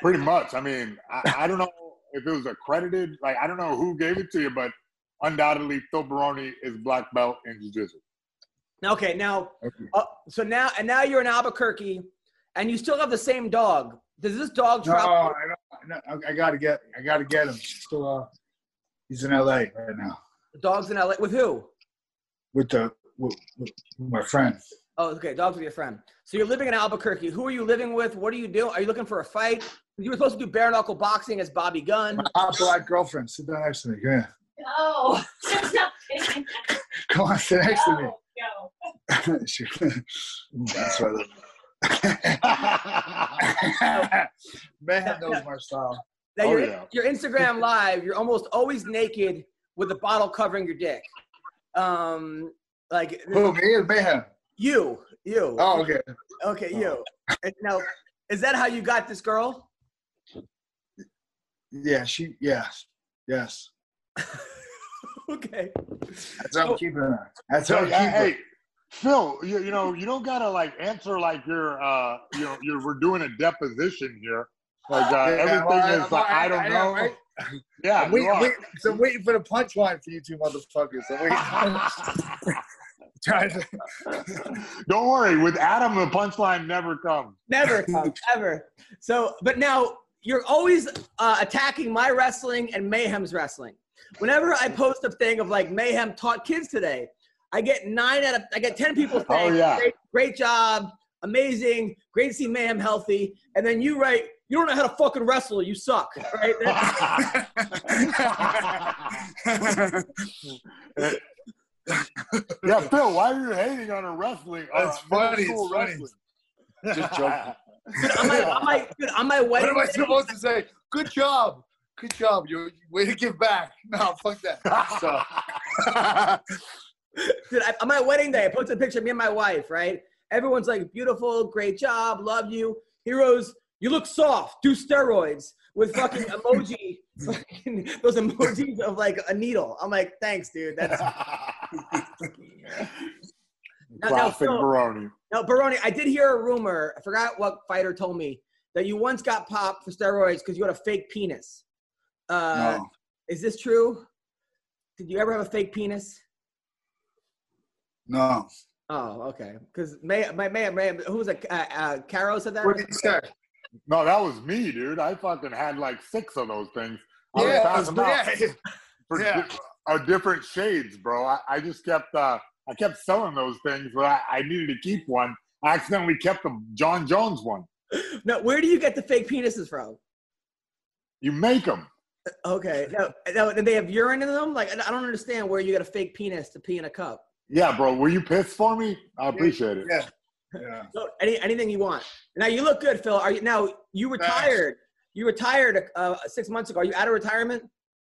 Pretty much. I mean, I, I don't know if it was accredited. Like, I don't know who gave it to you, but undoubtedly, Phil Baroni is black belt in jiu-jitsu. okay, now, Okay. uh, so now, and now you're in Albuquerque, and you still have the same dog. Does this dog No, travel? I, don't, I, I gotta get, I gotta get him. Still, uh, he's in LA right now Dogs in LA with who? with the with, with my friend. Oh, okay, dogs with your friend. So you're living in Albuquerque. Who are you living with? What are you doing? Are you looking for a fight? You were supposed to do bare knuckle boxing as Bobby Gunn. My hot black girlfriend. Sit down next to me. Come here. No. Come on, sit next to me. No. She- That's right. Man knows my style. Now, Oh, your, yeah. your Instagram live, you're almost always naked with a bottle covering your dick. Um, like Who, me or Mayhem? You, you. Oh, okay. okay, you. And Now, is that how you got this girl? Yeah, she, yes. Yes. okay. That's how I'm keeping her. That's how So, I'm keeping her. hey, Phil, you, you know, you don't gotta like answer like you're, uh, you know, you're we're doing a deposition here. Like uh, Yeah, everything well, I- is, like, I, don't am, know. right? Yeah, I'm you waiting, are. waiting, so I'm waiting for the punchline for you two motherfuckers. Don't worry. With Adam, the punchline never comes. Never comes, ever. So, but now you're always uh, attacking my wrestling and Mayhem's wrestling. Whenever I post a thing of like Mayhem taught kids today, I get nine out of I get ten people saying, Oh, yeah. great, great job, amazing, great to see Mayhem healthy," and then you write, "You don't know how to fucking wrestle, you suck." Right? yeah, Phil, why are you hating on a wrestling? uh, That's funny, it's funny. wrestling? Just joking. Dude, on my, on my, dude, on my What wedding am I supposed to say? Good job. Good job. You way to give back. No, fuck that. So, Dude, I, on my wedding day, I posted a picture of me and my wife, right? Everyone's like, beautiful, great job, love you. Heroes, you look soft, do steroids with fucking emoji, fucking, those emojis of like a needle. I'm like, thanks, dude. That's Now- now, Classic Phil- Baroni. now, Baroni, I did hear a rumor. I forgot what fighter told me that you once got popped for steroids because you had a fake penis. Uh, no. Is this true? Did you ever have a fake penis? No. Oh, okay. Because May, May, May, May, who was it? Uh, uh, Caro said that. What did you say? No, that was me, dude. I fucking had like six of those things. I was Yeah, passing them out yeah. for yeah. Di- uh, different shades, bro. I, I just kept uh, I kept selling those things, but I, I needed to keep one. I accidentally kept the Jon Jones one. No, where do you get the fake penises from? You make them. Okay. No, no, do they have urine in them? Like, I don't understand where you get a fake penis to pee in a cup. Yeah, bro. Were you pissed for me? I appreciate it. Yeah. Yeah. So, any anything you want. Now you look good, Phil. Are you now? You retired. You retired uh, six months ago. Are you out of retirement?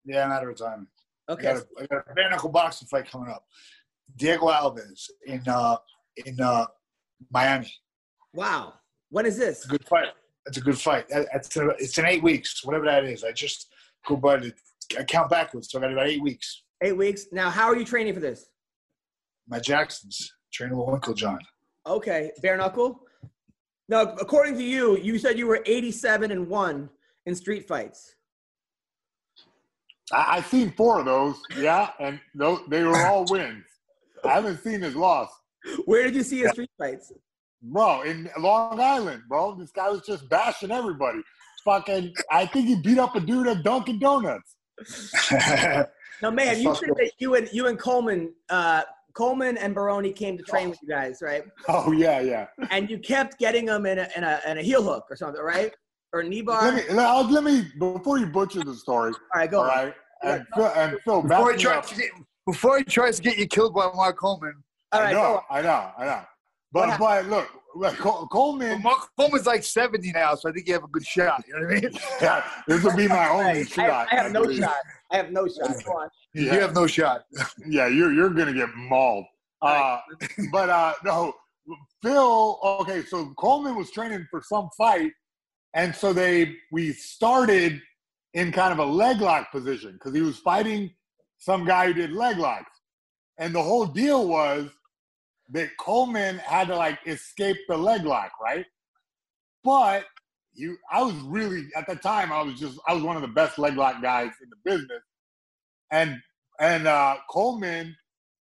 Yeah, I'm out of retirement. I Okay. got a, I got a bare knuckle boxing fight coming up. Diego Alves in uh, in uh, Miami. Wow. When is this? It's a good fight. It's a good fight. That- It's, a, it's in eight weeks, whatever that is. I just go by the I count backwards, so I got about eight weeks. Eight weeks. Now, how are you training for this? My Jacksons training with Uncle John. Okay, bare knuckle. Now, according to you, you said you were 87 and one in street fights. I, I've seen four of those, yeah, and those, they were all wins. I haven't seen his loss. Where did you see his street fights? Bro, in Long Island, bro. This guy was just bashing everybody. Fucking, I think he beat up a dude at Dunkin' Donuts. Now, man, you said that you and you and Coleman, uh, Coleman and Baroni came to train with you guys, right? Oh yeah, yeah. And you kept getting them in a in a, in a heel hook or something, right? Or knee bar. Let me, let, let me before you butcher the story. All right, go. All right, and Phil, and Phil, before he tries to get before he tries to get you killed by Mark Coleman. All I know. I know, I know. What But but look, like, Col- But Coleman. Mark Coleman's like seventy now, so I think you have a good shot. You know what I mean? Yeah, this will be my I, only I, shot. I have no shot. I have no shot. Go on. Yeah. You have no shot. yeah, you're you're gonna get mauled. Uh, but uh, no, Phil. Okay, so Coleman was training for some fight, and so they we started in kind of a leg lock position because he was fighting some guy who did leg locks, and the whole deal was that Coleman had to like escape the leg lock, right? But you, I was really at the time I was just I was one of the best leg lock guys in the business, and and uh, Coleman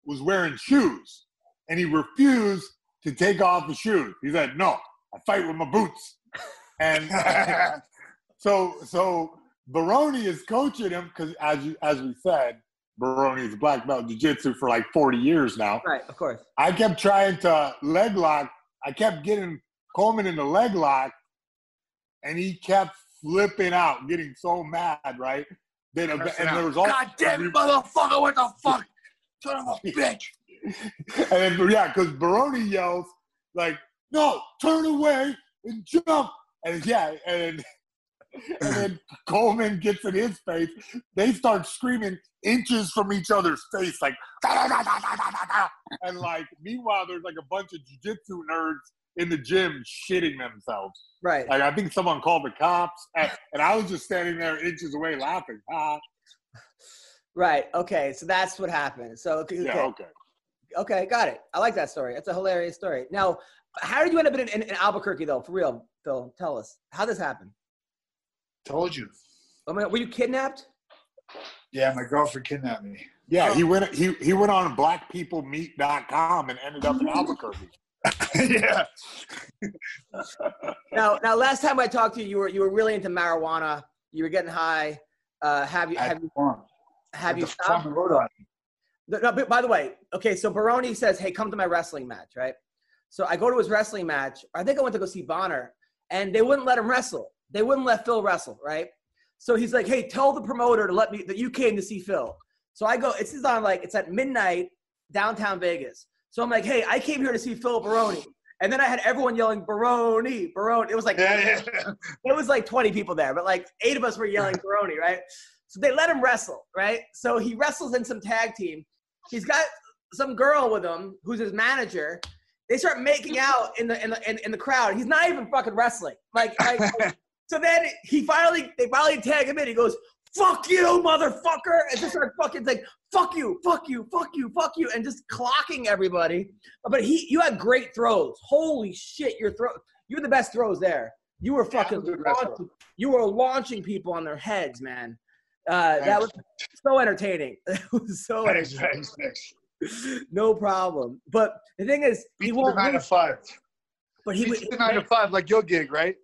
was wearing shoes, and he refused to take off the shoes. He said, "No, I fight with my boots." And so, so Baroni is coaching him because, as you, as we said, Baroni is black belt in jiu-jitsu for like forty years now. Right, of course. I kept trying to leg lock. I kept getting Coleman in the leg lock, and he kept flipping out, getting so mad, right? Then and there was all God damn it, motherfucker! What the fuck? Son of a bitch! and then, yeah, because Baroni yells like, "No, turn away and jump!" And yeah, and and then Coleman gets in his face. They start screaming inches from each other's face, like, "Da, da, da, da, da, da, da, da." and like, meanwhile, there's like a bunch of jujitsu nerds in the gym shitting themselves. Right. Like, I think someone called the cops, and, and I was just standing there inches away laughing. Ah, Right. Okay. So that's what happened. So okay. yeah, okay. okay. Got it. I like that story. It's a hilarious story. Now, how did you end up in, in, in Albuquerque, though? For real, Phil, tell us. How this happened? Told you. I mean, were you kidnapped? Yeah, my girlfriend kidnapped me. Yeah, he went he he went on blackpeoplemeet.com and ended up in Albuquerque. yeah. Now, now, last time I talked to you, you were you were really into marijuana. You were getting high. Uh, have you have you farm. have At you the farm stopped? in Rhode Island. No, no, but by the way, okay, so Baroni says, "Hey, come to my wrestling match," right? So I go to his wrestling match. I think I went to go see Bonner, and they wouldn't let him wrestle. They wouldn't let Phil wrestle, right? So he's like, "Hey, tell the promoter to let me that you came to see Phil." So I go. It's on like it's at midnight downtown Vegas. So I'm like, "Hey, I came here to see Phil Baroni," and then I had everyone yelling Baroni, Baroni. It was like Yeah, yeah. it was like 20 people there, but like eight of us were yelling Baroni, right? So they let him wrestle, right? So he wrestles in some tag team. He's got some girl with him who's his manager. They start making out in the in the in, in the crowd. He's not even fucking wrestling. Like, like so then he finally they finally tag him in. He goes, "Fuck you, motherfucker!" And just start fucking like, "Fuck you, fuck you, fuck you, fuck you," and just clocking everybody. But he, you had great throws. Holy shit, your throw. You were the best throws there. You were fucking I'm a good wrestler. launching, you were launching people on their heads, man. Uh, that was so entertaining. It was so Thanks, entertaining. thanks, thanks. No problem. But the thing is, he won't. Nine to five. But he would. the nine to five, like your gig, right?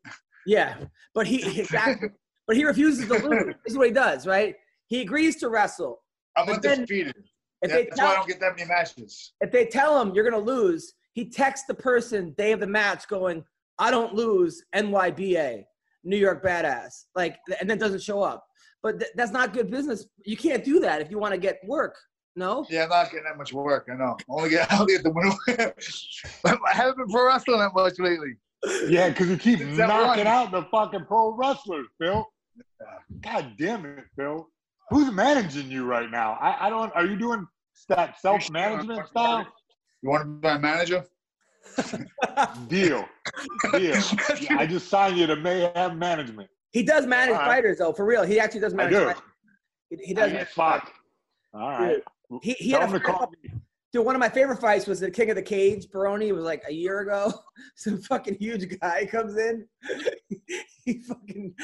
Yeah, but he exactly. but he refuses to lose. This is what he does, right? He agrees to wrestle. I'm undefeated. If Yeah, they that's why I tell don't get that many matches. if they tell him you're gonna lose, he texts the person day of the match going, "I don't lose, NYBA, New York Badass," like, and then doesn't show up. But th- that's not good business. You can't do that if you want to get work. No. Yeah, I'm not getting that much work. I know. Only get, I only get the winner. I haven't been pro wrestling that much lately. Yeah, because you keep Is knocking right? out the fucking pro wrestlers, Phil. God damn it, Phil. Who's managing you right now? I, I don't. Are you doing that self management style? You want to be my manager? Deal. Deal. I just signed you to Mayhem Management. He does manage All right. fighters though, for real. He actually does I manage. do. fighters. He, he does. Hey, manage fuck. All right. He, he Tell had a to call me. Dude, one of my favorite fights was the King of the Cage, Baroni. It was like a year ago. Some fucking huge guy comes in. he fucking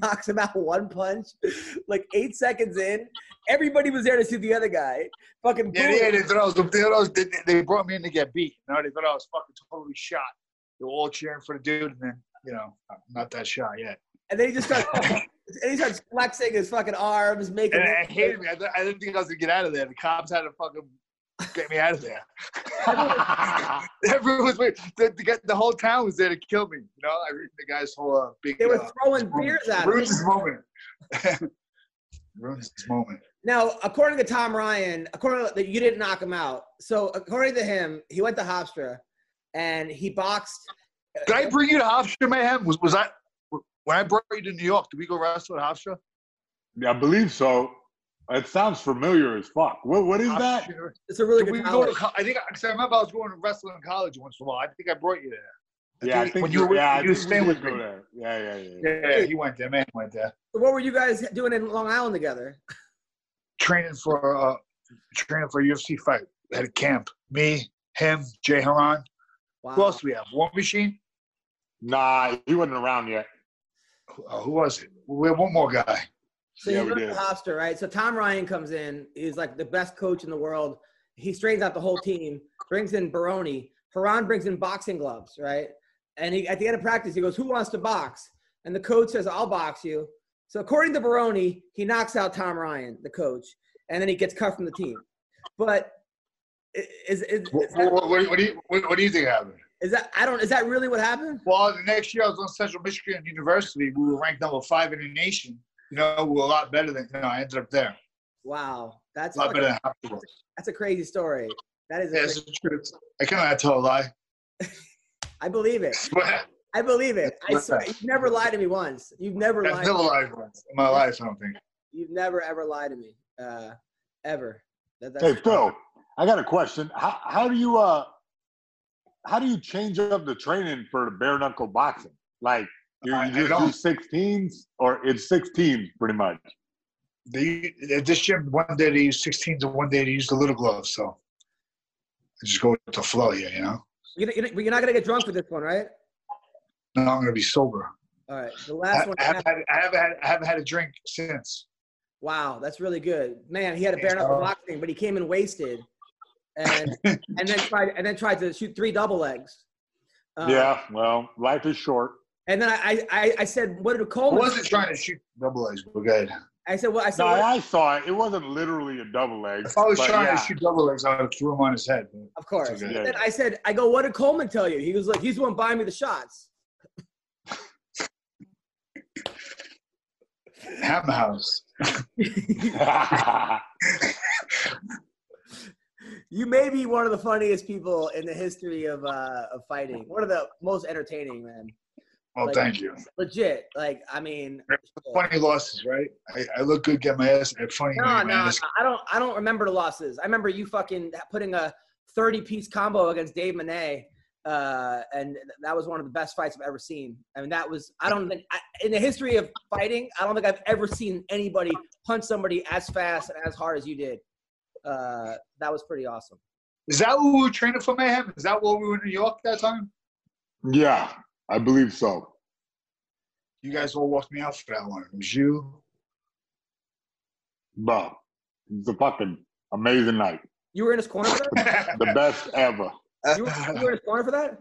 knocks him out one punch. Like eight seconds in, everybody was there to see the other guy. Fucking Yeah, yeah, they thought I was, they, thought I was, they, they brought me in to get beat. You know, they thought I was fucking totally shot. They were all cheering for the dude, and then, you know, I'm not that shot yet. And then he just starts, and he starts flexing his fucking arms, making. And I hated me. I, th- I didn't think I was going to get out of there. The cops had to fucking get me out of there. Everyone was waiting. The, the, the whole town was there to kill me. You know, I read the guy's whole uh, big. They were uh, throwing beers at him. ruins his moment. ruins his moment. Now, according to Tom Ryan, according to that you didn't knock him out. So according to him, he went to Hofstra and he boxed. Did I bring you to Hofstra Mayhem? Was was I when I brought you to New York? Did we go wrestle at Hofstra? Yeah, I believe so. It sounds familiar as fuck. What What is that? It's a really Did good we go to co- I think because I remember I was going to wrestling in college once in a while. I think I brought you there. Yeah, I think when you were yeah, you were staying with me. there. Yeah, yeah, yeah. yeah. Yeah, he went there. Man went there. So what were you guys doing in Long Island together? Training for uh, training for a UFC fight at a camp. Me, him, Jay Hieron. Wow. Who else do we have? War Machine. Nah, he wasn't around yet. Uh, who was it? We have one more guy. So Yeah, you to. Hofstra, right? So Tom Ryan comes in. He's like the best coach in the world. He straightens out the whole team. Brings in Baroni. Hieron brings in boxing gloves, right? And he at the end of practice, he goes, "Who wants to box?" And the coach says, "I'll box you." So according to Baroni, he knocks out Tom Ryan, the coach, and then he gets cut from the team. But is is, What, is, that, what, what, what do you what, what do you think happened? is that I don't is that really what happened? Well, the next year I was on Central Michigan University. We were ranked number five in the nation. You know, were a lot better than you know. I ended up there. Wow, that's A lot better than afterwards. that's a crazy story. That is, a Yeah, crazy, it's the truth. I cannot tell a lie. I believe it. I believe it. I swear, you've never lied to me once. You've never I've lied. never lied once in my life. I don't think. You've never ever lied to me, uh, ever. That, that's, Hey Phil, I got a question. How how do you uh how do you change up the training for the bare knuckle boxing? Like you, I- I you just do don't. six teams or it's six teams pretty much. They, at this gym, one day they use 16s and one day they use the little gloves. So I just go with the flow here, you know. You're, gonna- you're not gonna get drunk for this one, right? No, I'm gonna be sober. All right. The I, last one. I haven't had, I haven't had, I haven't had a drink since. Wow, that's really good, man. He had a bare knuckle Uh, boxing, but he came in wasted, and and then tried and then tried to shoot three double legs. Uh, yeah, well, life is short. And then I I, I said, what did Coleman? I Coleman? wasn't trying to shoot double legs. We're good. I said, well, I said, No, what- I saw it. It wasn't literally a double leg. If I was trying yeah. to shoot double legs, I would have threw him on his head. of course. it's And then I said, I go, what did Coleman tell you? He was like, he's the one buying me the shots. Hammer House. You may be one of the funniest people in the history of uh, of fighting. One of the most entertaining, man. Well, Like- thank you. Legit. Like, I mean, Funny losses, right? I, I look good, get my ass. Funny, no, no, my no. I don't. I don't remember the losses. I remember you fucking putting a thirty piece combo against Dave Menne, uh, and that was one of the best fights I've ever seen. I mean, that was. I don't think I, in the history of fighting, I don't think I've ever seen anybody punch somebody as fast and as hard as you did. Uh, that was pretty awesome. Is that what we were training for Mayhem? Is that what we were in New York at that time? yeah, I believe so. You guys all walked me out for that one. It was you. Bro, it's a fucking amazing night. You were in his corner for that. The best ever. You were, you were in his corner for that.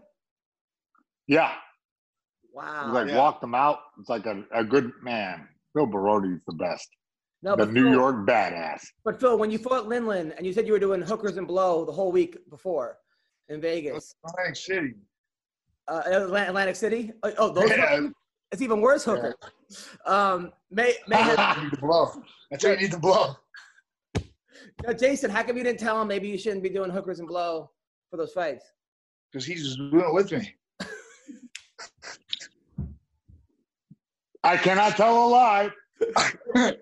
Yeah. Wow. It's like Yeah. walk them out. It's like a, a good man. Phil Baroni's the best. no, the New Phil- York badass. But Phil, when you fought Lindland and you said you were doing hookers and blow the whole week before in Vegas, Atlantic City. Uh, Atlantic City. Oh, oh, those. Yeah. It's even worse hooker. Um, May, May You need to blow. That's what you need to blow. uh, Jason, how come you didn't tell him maybe you shouldn't be doing hookers and blow for those fights? Because he's just doing it with me. I cannot tell a lie.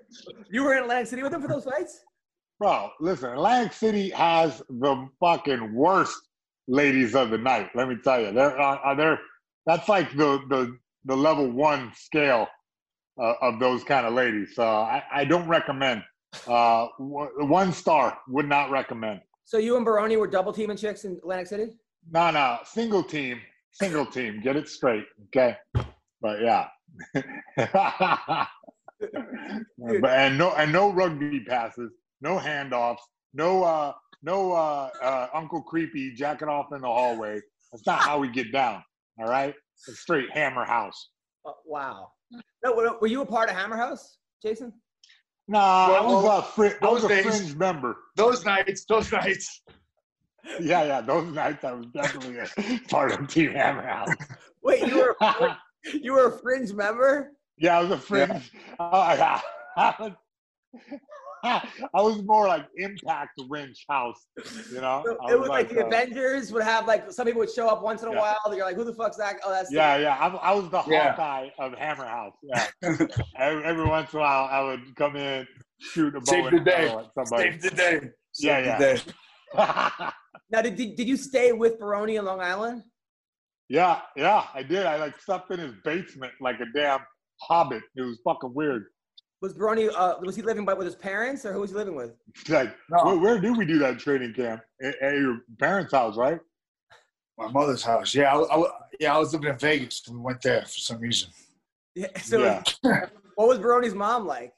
You were in Atlantic City with him for those fights? Bro, listen, Atlantic City has the fucking worst ladies of the night. Let me tell you, they're uh, are they're that's like the the the level one scale uh, of those kind of ladies. So I, I don't recommend. Uh, one star would not recommend. So you and Baroni were double teaming chicks in Atlantic City? No, no, single team, single team. Get it straight, okay? But yeah. but and no and no rugby passes, no handoffs, no uh no uh, uh Uncle Creepy jacking off in the hallway. That's not how we get down. All right, it's straight Hammer House. Oh, wow. No, were- were you a part of Hammer House, Jason? Nah, I Well, was a fri- I was those a fringe member. Those nights, those nights. Yeah, yeah, those nights I was definitely a part of Team Hammer House. Wait, you were a fringe- you were a fringe member? Yeah, I was a fringe. Uh, yeah. I, was, more like Impact Wrench House, you know. So it was like, the uh, Avengers would have like some people would show up once in a Yeah. while. And you're like, who the fuck's that? Oh, that's the- Yeah, yeah. I, I was the Yeah. Hawkeye of Hammer House. Yeah. every, every once in a while, I would come in, shoot a bow Save the day. at somebody. Save the day. Yeah, Save yeah. the day. Now, did, did did you stay with Baroni in Long Island? yeah, yeah. I did. I like slept in his basement like a damn hobbit. It was fucking weird. Was Baroni uh, was he living by with his parents or who was he living with? Like, No. where, where did we do that training camp? At, at your parents' house, right? My mother's house. Yeah, I, I, yeah, I was living in Vegas. When we went there for some reason. Yeah. So yeah. what was Baroni's mom like?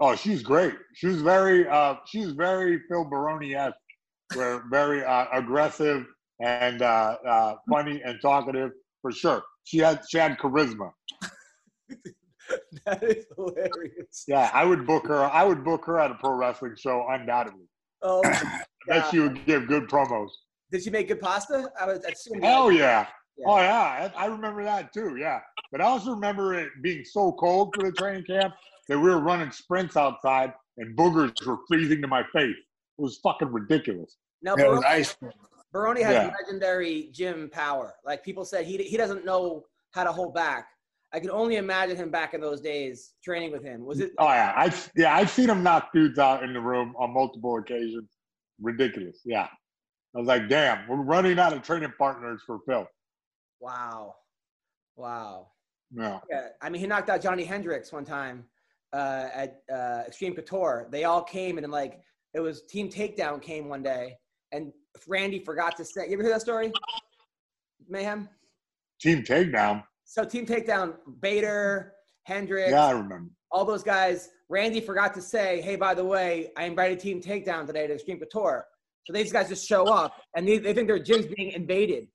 Oh, she's great. She was very, uh, she was very Phil Baroni-esque. Where very uh, aggressive and uh, uh, funny and talkative for sure. She had she had charisma. that is hilarious. Yeah, I would book her. I would book her at a pro wrestling show undoubtedly. Oh, I bet she would give good promos. did she make good pasta? I was assuming. Hell yeah. Yeah. Oh yeah, I I remember that too. Yeah, but I also remember it being so cold for the training camp that we were running sprints outside and boogers were freezing to my face. It was fucking ridiculous. No, it was ice. Baroni has Yeah. legendary gym power. Like people said, he he doesn't know how to hold back. I can only imagine him back in those days training with him. Was it? Oh yeah, I yeah I've seen him knock dudes out in the room on multiple occasions. Ridiculous. Yeah, I was like, damn, we're running out of training partners for Phil. Wow, wow. Yeah. Yeah, I mean, he knocked out Johnny Hendricks one time uh, at uh, Extreme Couture. They all came and like it was Team Takedown came one day, and Randy forgot to say. You ever hear that story? Mayhem. Team takedown. So Team Takedown, Bader, Hendricks, Yeah, I remember. all those guys. Randy forgot to say, "Hey, by the way, I invited Team Takedown today to Extreme Couture." So these guys just show up, and they, they think their gym's being invaded.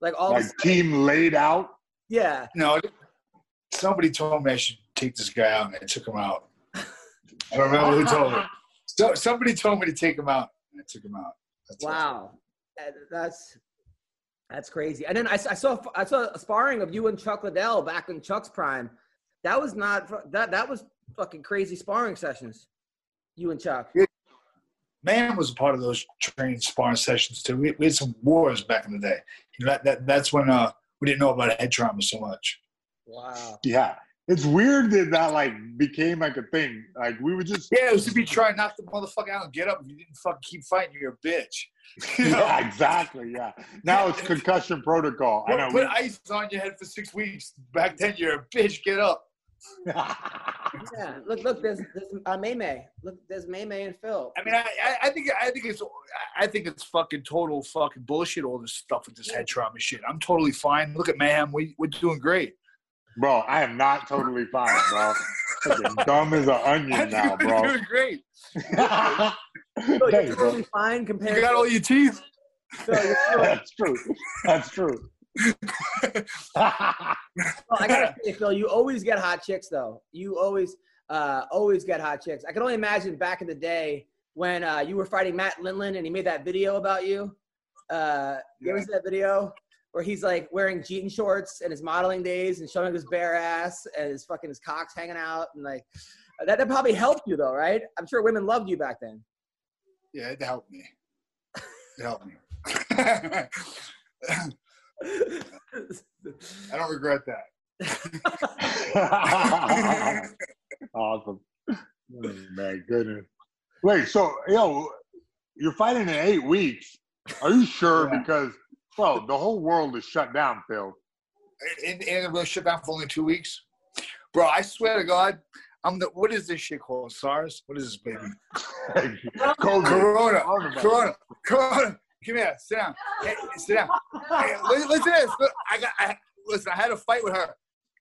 Like all, of a Like sudden, team laid out. yeah. No, somebody told me I should take this guy out, and I took him out. I don't remember who told me. So somebody told me to take him out, and I took him out. That's. Wow, that's that's crazy. And then I, I saw I saw a sparring of you and Chuck Liddell back in Chuck's prime. That was not that that was fucking crazy sparring sessions. You and Chuck. Man was a part of those training sparring sessions too. We, we had some wars back in the day. You know, that, that that's when uh, we didn't know about head trauma so much. Wow. Yeah, it's weird that that like became like a thing. Like we would just Yeah, it was to be trying to knock the motherfucker out and get up. If you didn't fucking keep fighting, you're a bitch. You know? yeah, exactly. Yeah. Now it's concussion protocol. I know. put ice on your head for six weeks. Back then, you're a bitch. Get up. Yeah. Look, look. There's there's uh, May May. Look, there's May May and Phil. I mean, I, I, I think I think it's I think it's fucking total fucking bullshit. All this stuff with this head trauma shit. I'm totally fine. Look at Mayhem. We we're doing great. Bro, I am not totally fine, bro. Dumb as an onion think now, we're bro. doing great. Phil, you're Thanks, bro. totally fine compared. You got all your teeth. Phil, you're That's true. That's true. Well, I gotta say, Phil, you always get hot chicks, though. You always, uh, always get hot chicks. I can only imagine back in the day when uh, you were fighting Matt Lindland and he made that video about you. Uh, you ever Yeah. see that video where he's like wearing jean shorts and his modeling days and showing his bare ass and his fucking his cock's hanging out and like that, that probably helped you though, right? I'm sure women loved you back then. Yeah, it helped me. It helped me. I don't regret that. awesome. Oh, my goodness. Wait, so yo, you're fighting in eight weeks. Are you sure? Yeah. Because bro, the whole world is shut down, Phil. And, and we'll shut down for only two weeks. Bro, I swear to God, I'm the what is this shit called? SARS? What is this baby? COVID. Corona. Corona. Corona. Come here. Sit down. Hey, sit down. Hey, listen, listen to this. Look, I got. I, listen, I had a fight with her.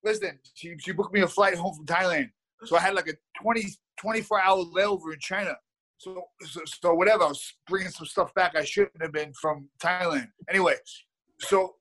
Listen, she, she booked me a flight home from Thailand. So I had like a 20, 24 hour layover in China. So, so, so whatever. I was bringing some stuff back I shouldn't have been from Thailand. Anyway, so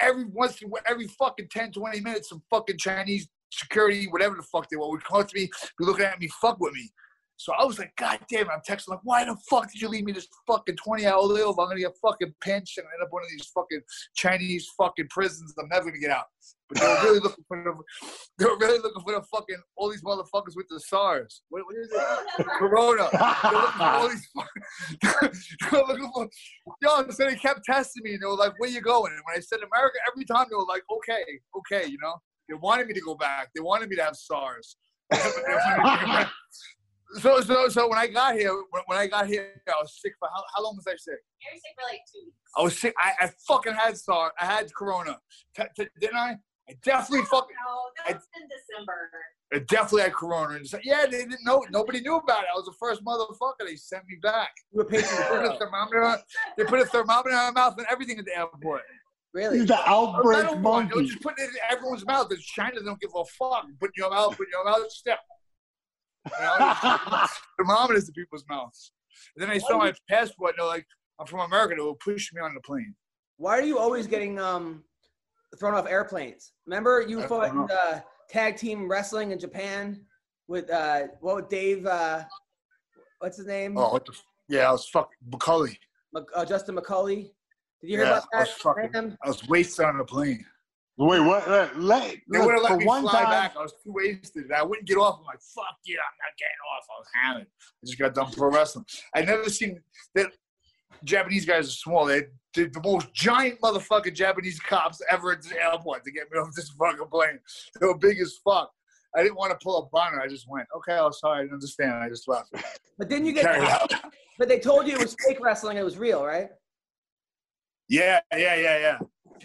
every once every fucking 10, 20 minutes, some fucking Chinese security, whatever the fuck they were, would come up to me, be looking at me, fuck with me. So I was like, God damn it. I'm texting like, why the fuck did you leave me this fucking 20 hour layover? I'm gonna get fucking pinched and end up one of these fucking Chinese fucking prisons. I'm never gonna get out. But they were really looking for the they were really looking for the fucking all these motherfuckers with the SARS. What, what is it? Corona. They're looking for all these fucking they were looking for yo, so they kept testing me and they were like, Where you going? And when I said America, every time they were like, Okay, okay, you know. They wanted me to go back. They wanted me to have SARS. They wanted me to go back. So, so, so when I got here, when, when I got here, I was sick for how, how long was I sick? You're sick for like two weeks. I was sick. I, I fucking had SARS. I had Corona. T- t- didn't I? I definitely fucking. No, that's in December. I definitely had Corona. And so, yeah, they didn't know. Nobody knew about it. I was the first motherfucker. They sent me back. You were patient They put a zero. thermometer. They put a thermometer in my mouth and everything at the airport. Really? He's the outbreak Another one. They were monkey. just putting it in everyone's mouth. Because China don't give a fuck. Put in your mouth. Put in your mouth. Step. Thermometers to people's mouths. And then they saw my passport. And they're like, "I'm from America." They will push me on the plane. Why are you always getting um thrown off airplanes? Remember you I fought in uh, tag team wrestling in Japan with uh what with Dave uh what's his name? Oh, what the? F- yeah, I was fucking McCully. Mc- uh, Justin McCully. Did you hear Yeah, about I that? was fucking. I was wasted on the plane. Wait, what? Let, let, They would have let me one fly time, back. I was too wasted. I wouldn't get off. I'm like, fuck yeah, I'm not getting off. I was hammered. I just got done pro wrestling. I never seen that. Japanese guys are small. They did the most giant motherfucking Japanese cops ever at the airport to get me off this fucking plane. They were big as fuck. I didn't want to pull a bonner. I just went, okay, I'm sorry, I didn't understand. I just left. But didn't you get Carry out. but they told you it was fake wrestling, it was real, right? Yeah, yeah, yeah, yeah.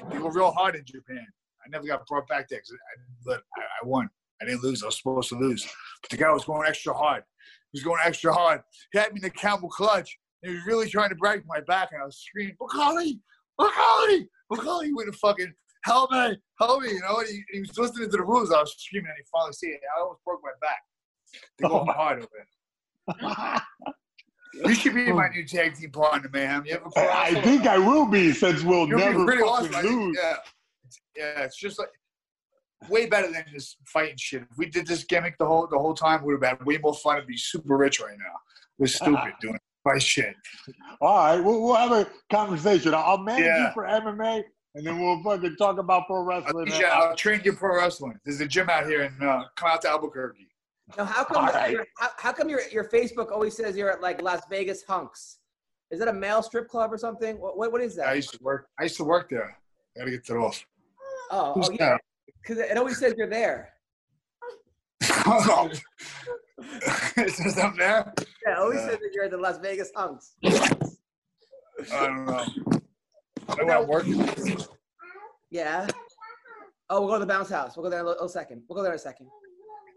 They were real hard in Japan. I never got brought back there 'cause I, but I, I won. I didn't lose. I was supposed to lose. But the guy was going extra hard. He was going extra hard. He had me in the camel clutch. And he was really trying to break my back, and I was screaming, McCully, McCully, McCully, he wouldn't fucking help me, help me, you know. And he, he was listening to the rules. I was screaming, and he finally see it. I almost broke my back. They go hard over it. You should be my new tag team partner, man. You ever I think I will be since we'll You'll be never pretty fucking awesome. I think, lose. yeah, yeah. It's just like way better than this fighting shit. If we did this gimmick the whole the whole time, we would have had way more fun and be super rich right now. We're stupid doing fight shit. All right, we'll, we'll have a conversation. I'll manage Yeah. you for MMA, and then we'll fucking talk about pro I'll, wrestling. teach you- I'll train you pro wrestling. There's a gym out here, and uh, come out to Albuquerque. Now how come All right. your, how, how come your your Facebook always says you're at like Las Vegas Hunks? Is that a male strip club or something? What what, what is I that? used to work. I used to work there. I Gotta get that off. Oh, Who's oh yeah, because it always says you're there. that? Is there something there? Yeah, it always Yeah. says that you're at the Las Vegas Hunks. I don't know. I went working. Yeah. Oh, we'll go to the bounce house. We'll go there in a little second. We'll go there in a second.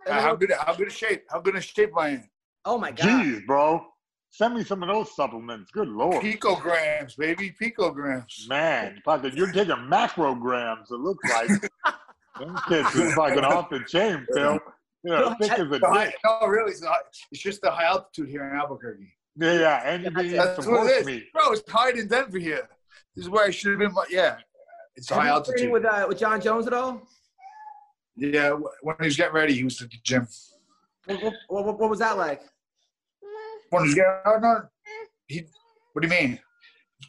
Uh, how good? How good a shape? How good a shape I am? Oh my god. Jeez, bro. Send me some of those supplements. Good lord. Picograms, baby, picograms. Man, fucking, you're taking macrograms, it looks like. Them kids is fucking off the chain, Phil. You know, thick as a dick. No, really, it's, not, it's just the high altitude here in Albuquerque. Yeah, yeah, and you can eat That's some what it horse is, meat. bro. It's high in Denver here. This is where I should have been. but Yeah, it's Have high you altitude. with uh, with Jon Jones at all? yeah, when he was getting ready, he was at the gym. What, what, what, what was that like? When he was getting, no, he. What do you mean?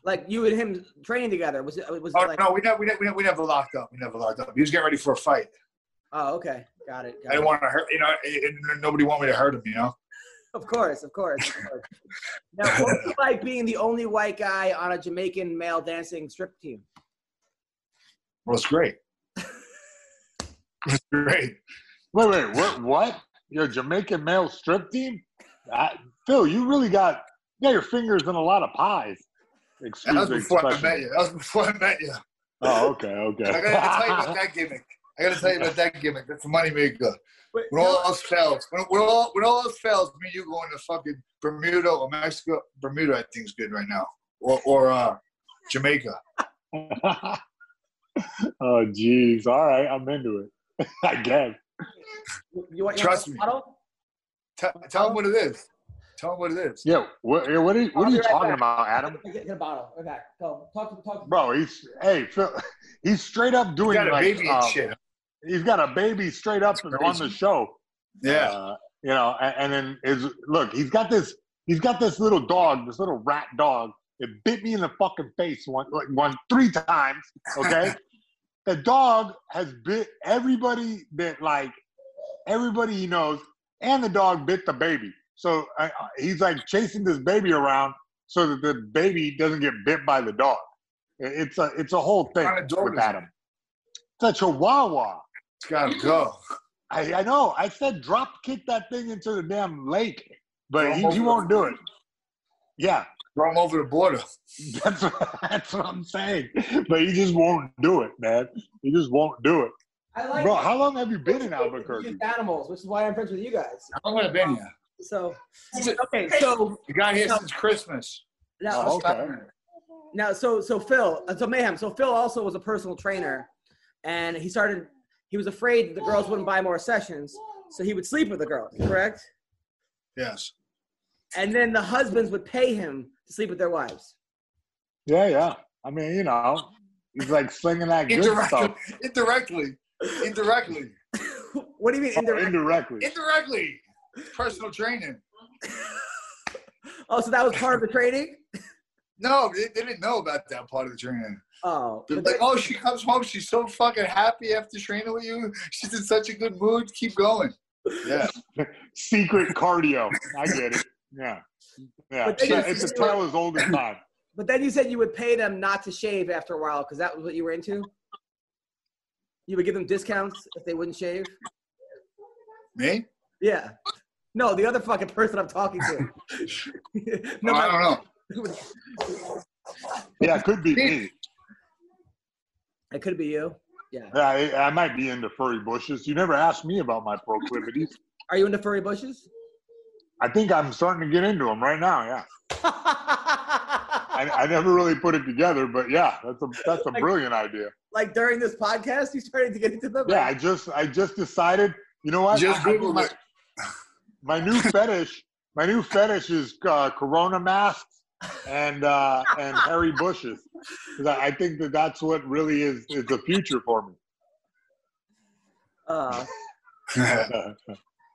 Like you and him training together? Was it was it Oh like? no, we never, we never, we never, we never locked up. We never locked up. He was getting ready for a fight. Oh, okay, got it. Got I didn't it. want to hurt. You know, and and nobody wanted me to hurt him. You know. Of course, of course. Of course. now, what was it like being the only white guy on a Jamaican male dancing strip team? Well, it's great. it's great. Wait, wait, what? What? your Jamaican male strip team. I, Phil, you really got you got your fingers in a lot of pies. Excuse That was the before I met you. That was before I met you. Oh, okay, okay. I gotta tell you about that gimmick. I gotta tell you about that gimmick. That's a moneymaker. Wait, When all else fails, when, when all when all else fails, me you going to fucking Bermuda or Mexico. Bermuda, I think is good right now, or or uh, Jamaica. oh, jeez. All right, I'm into it. I guess. you want Trust you me. want a bottle? Tell, tell them what it is. Tell them what it is. Yeah. What, what are you, what are you right talking back. about, Adam? Get, get a bottle. Okay, go. Talk to talk. Bro, he's hey, Phil, he's straight up You doing got a like baby uh, and shit. he's got a baby straight up on the show. Yeah. Uh, you know, and, and then is look, he's got this he's got this little dog, this little rat dog. It bit me in the fucking face one like one three times. Okay. the dog has bit everybody that like everybody he knows, and the dog bit the baby. So uh, he's like chasing this baby around so that the baby doesn't get bit by the dog. It's a it's a whole thing kind of with? Adam. It's a Chihuahua. It's gotta go. I, I know. I said drop kick that thing into the damn lake, but he, he won't do it. Yeah, Throw him over the border. that's what, that's what I'm saying. But he just won't do it, man. He just won't do it. I like. Bro, how long have you been in Albuquerque? animals, which is why I'm friends with you guys. How long have I been here? So okay, so You got here No. since Christmas. now Oh, okay. Now, so so Phil, uh, so mayhem. So Phil also was a personal trainer, and he started. He was afraid that the girls wouldn't buy more sessions, so he would sleep with the girls. Correct. Yes. And then the husbands would pay him to sleep with their wives. Yeah, yeah. I mean, you know, he's like slinging that good Indirectly. stuff Indirectly. Indirectly. what do you mean Oh, indirectly. Indirectly. Personal training. Oh, so that was part of the training. No, they, they didn't know about that part of the training. Oh, They're like, oh, she comes home. She's so fucking happy after training with you. She's in such a good mood. Keep going. Yeah. Secret cardio. I get it. Yeah. Yeah. But then It's a- you- it's a tale as old as time. but then you said you would pay them not to shave after a while because that was what you were into. You would give them discounts if they wouldn't shave. Me? Yeah. No, the other fucking person I'm talking to. No, I don't know. Yeah, it could be me. It could be you. Yeah. Yeah, I, I might be into furry bushes. You never asked me about my proclivities. Are you into furry bushes? I think I'm starting to get into them right now. Yeah, I, I never really put it together, but yeah, that's a that's a brilliant idea. like during this podcast, you started to get into them. Yeah, I just I just decided. You know what? Just I- I Google think it. My, my new fetish. My new fetish is uh, Corona masks and uh, and hairy bushes because I, I think that that's what really is is the future for me. Uh,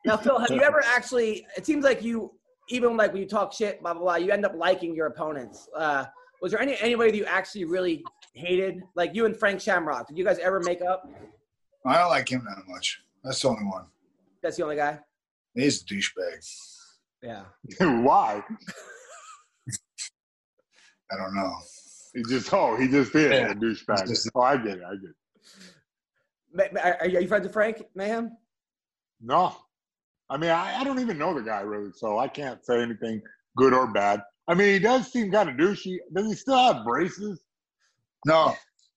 now, Phil, have you ever actually? It seems like you, even like when you talk shit, blah blah blah, you end up liking your opponents. Uh, was there any anybody that you actually really hated, like you and Frank Shamrock? Did you guys ever make up? I don't like him that much. That's the only one. That's the only guy. He's a douchebag. Yeah. Why? I don't know. He just oh he just is Yeah. a douchebag. Just- Oh, I get it. I get it. Ma- ma- Are are you friends with Frank Mayhem? No, I mean I, I don't even know the guy really, so I can't say anything good or bad. I mean he does seem kind of douchey. Does he still have braces? No.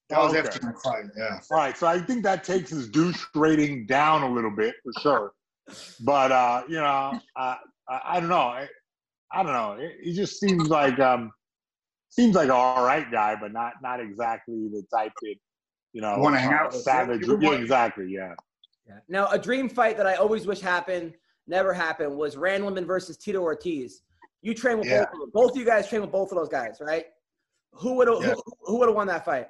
That was Okay. after my fight. Yeah. All right, so I think that takes his douche rating down a little bit for sure. But uh, you know, I, I don't know. I, I don't know. He- He just seems like um, seems like an all right guy, but not not exactly the type that you know Wanna hang uh, out savage. You Yeah, exactly. Yeah. Yeah. Now, a dream fight that I always wish happened, never happened, was Randleman versus Tito Ortiz. You train with Yeah. both of them. Both of you guys train with both of those guys, right? Who would have Yeah. who, who would have won that fight?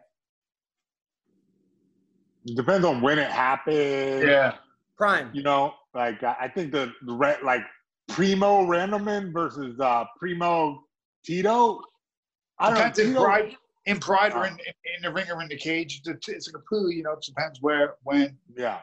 It depends on when it happened. Yeah. Prime. You know, like I think the, the like Primo Randleman versus uh Primo Tito. I don't know. Depends in Tito, pride, in pride or in, in, in the ring or in the cage. It's, it's like a poo, you know. It depends where, when. Yeah.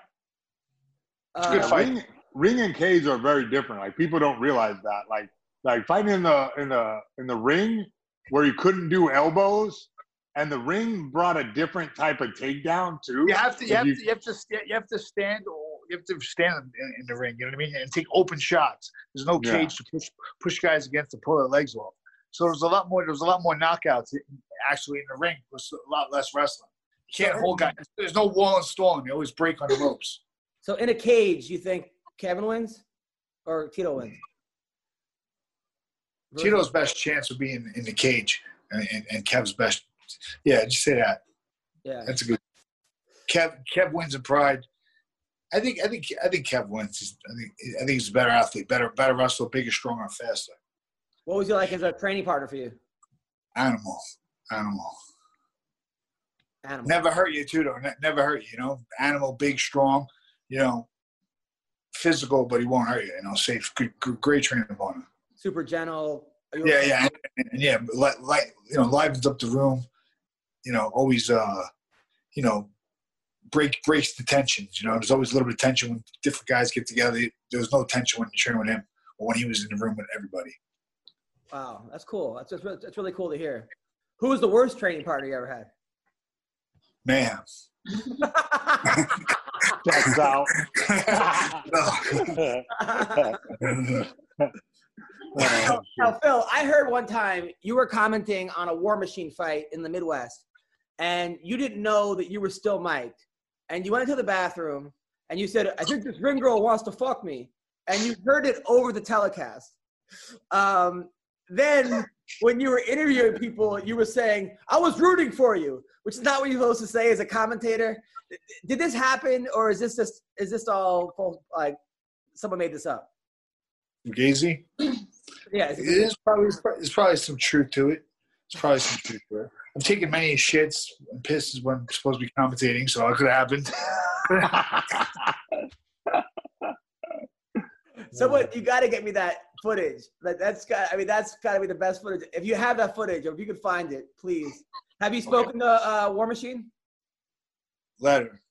It's a good Uh, fight. Ring, ring and cage are very different. Like people don't realize that. Like like fighting in the in the in the ring where you couldn't do elbows, and the ring brought a different type of takedown too. You have to, you have to, you have to, you have to stand, you have to stand in, in the ring. You know what I mean? And take open shots. There's no Yeah. cage to push push guys against to pull their legs off. So there's a lot more. There's a lot more knockouts actually in the ring. There's a lot less wrestling. You can't hold guys. There's no wall and stalling. They always break on the ropes. So in a cage, you think Kevin wins or Tito wins? Tito's best chance would be in, in the cage, and, and, and Kev's best. Yeah, just say that. Yeah. That's a good. Kev Kev wins in pride. I think I think I think Kev wins. I think I think he's a better athlete, better better wrestler, bigger, stronger, faster. What was he like as a training partner for you? Animal, animal. Animal. Never hurt you too, though. Ne- never hurt you. You know, animal, big, strong. You know, physical, but he won't hurt you. You know, safe, good, good great training partner. Super gentle. Yeah, yeah, and, and yeah. Like, like you know, livens up the room. You know, always, uh, you know, break breaks the tensions. You know, there's always a little bit of tension when different guys get together. There was no tension when you train with him or when he was in the room with everybody. Wow, that's cool. That's that's, that's really cool to hear. Who was the worst training partner you ever had? Man, That's out. now, now, Phil, I heard one time you were commenting on a War Machine fight in the Midwest, and you didn't know that you were still mic'd, and you went into the bathroom and you said, "I think this ring girl wants to fuck me," and you heard it over the telecast. Um, then, when you were interviewing people, you were saying, "I was rooting for you," which is not what you're supposed to say as a commentator. Did this happen, or is this just is this all like someone made this up? Fugazi. Yeah, It is probably there's probably some truth to it. There's probably some truth to it. I've taken many shits and pisses when I'm supposed to be commentating, so it could have happened. Someone, you got to get me that footage. Like that's got. I mean, that's got to be the best footage. If you have that footage, or if you could find it, please. Have you spoken to uh, War Machine? Letter.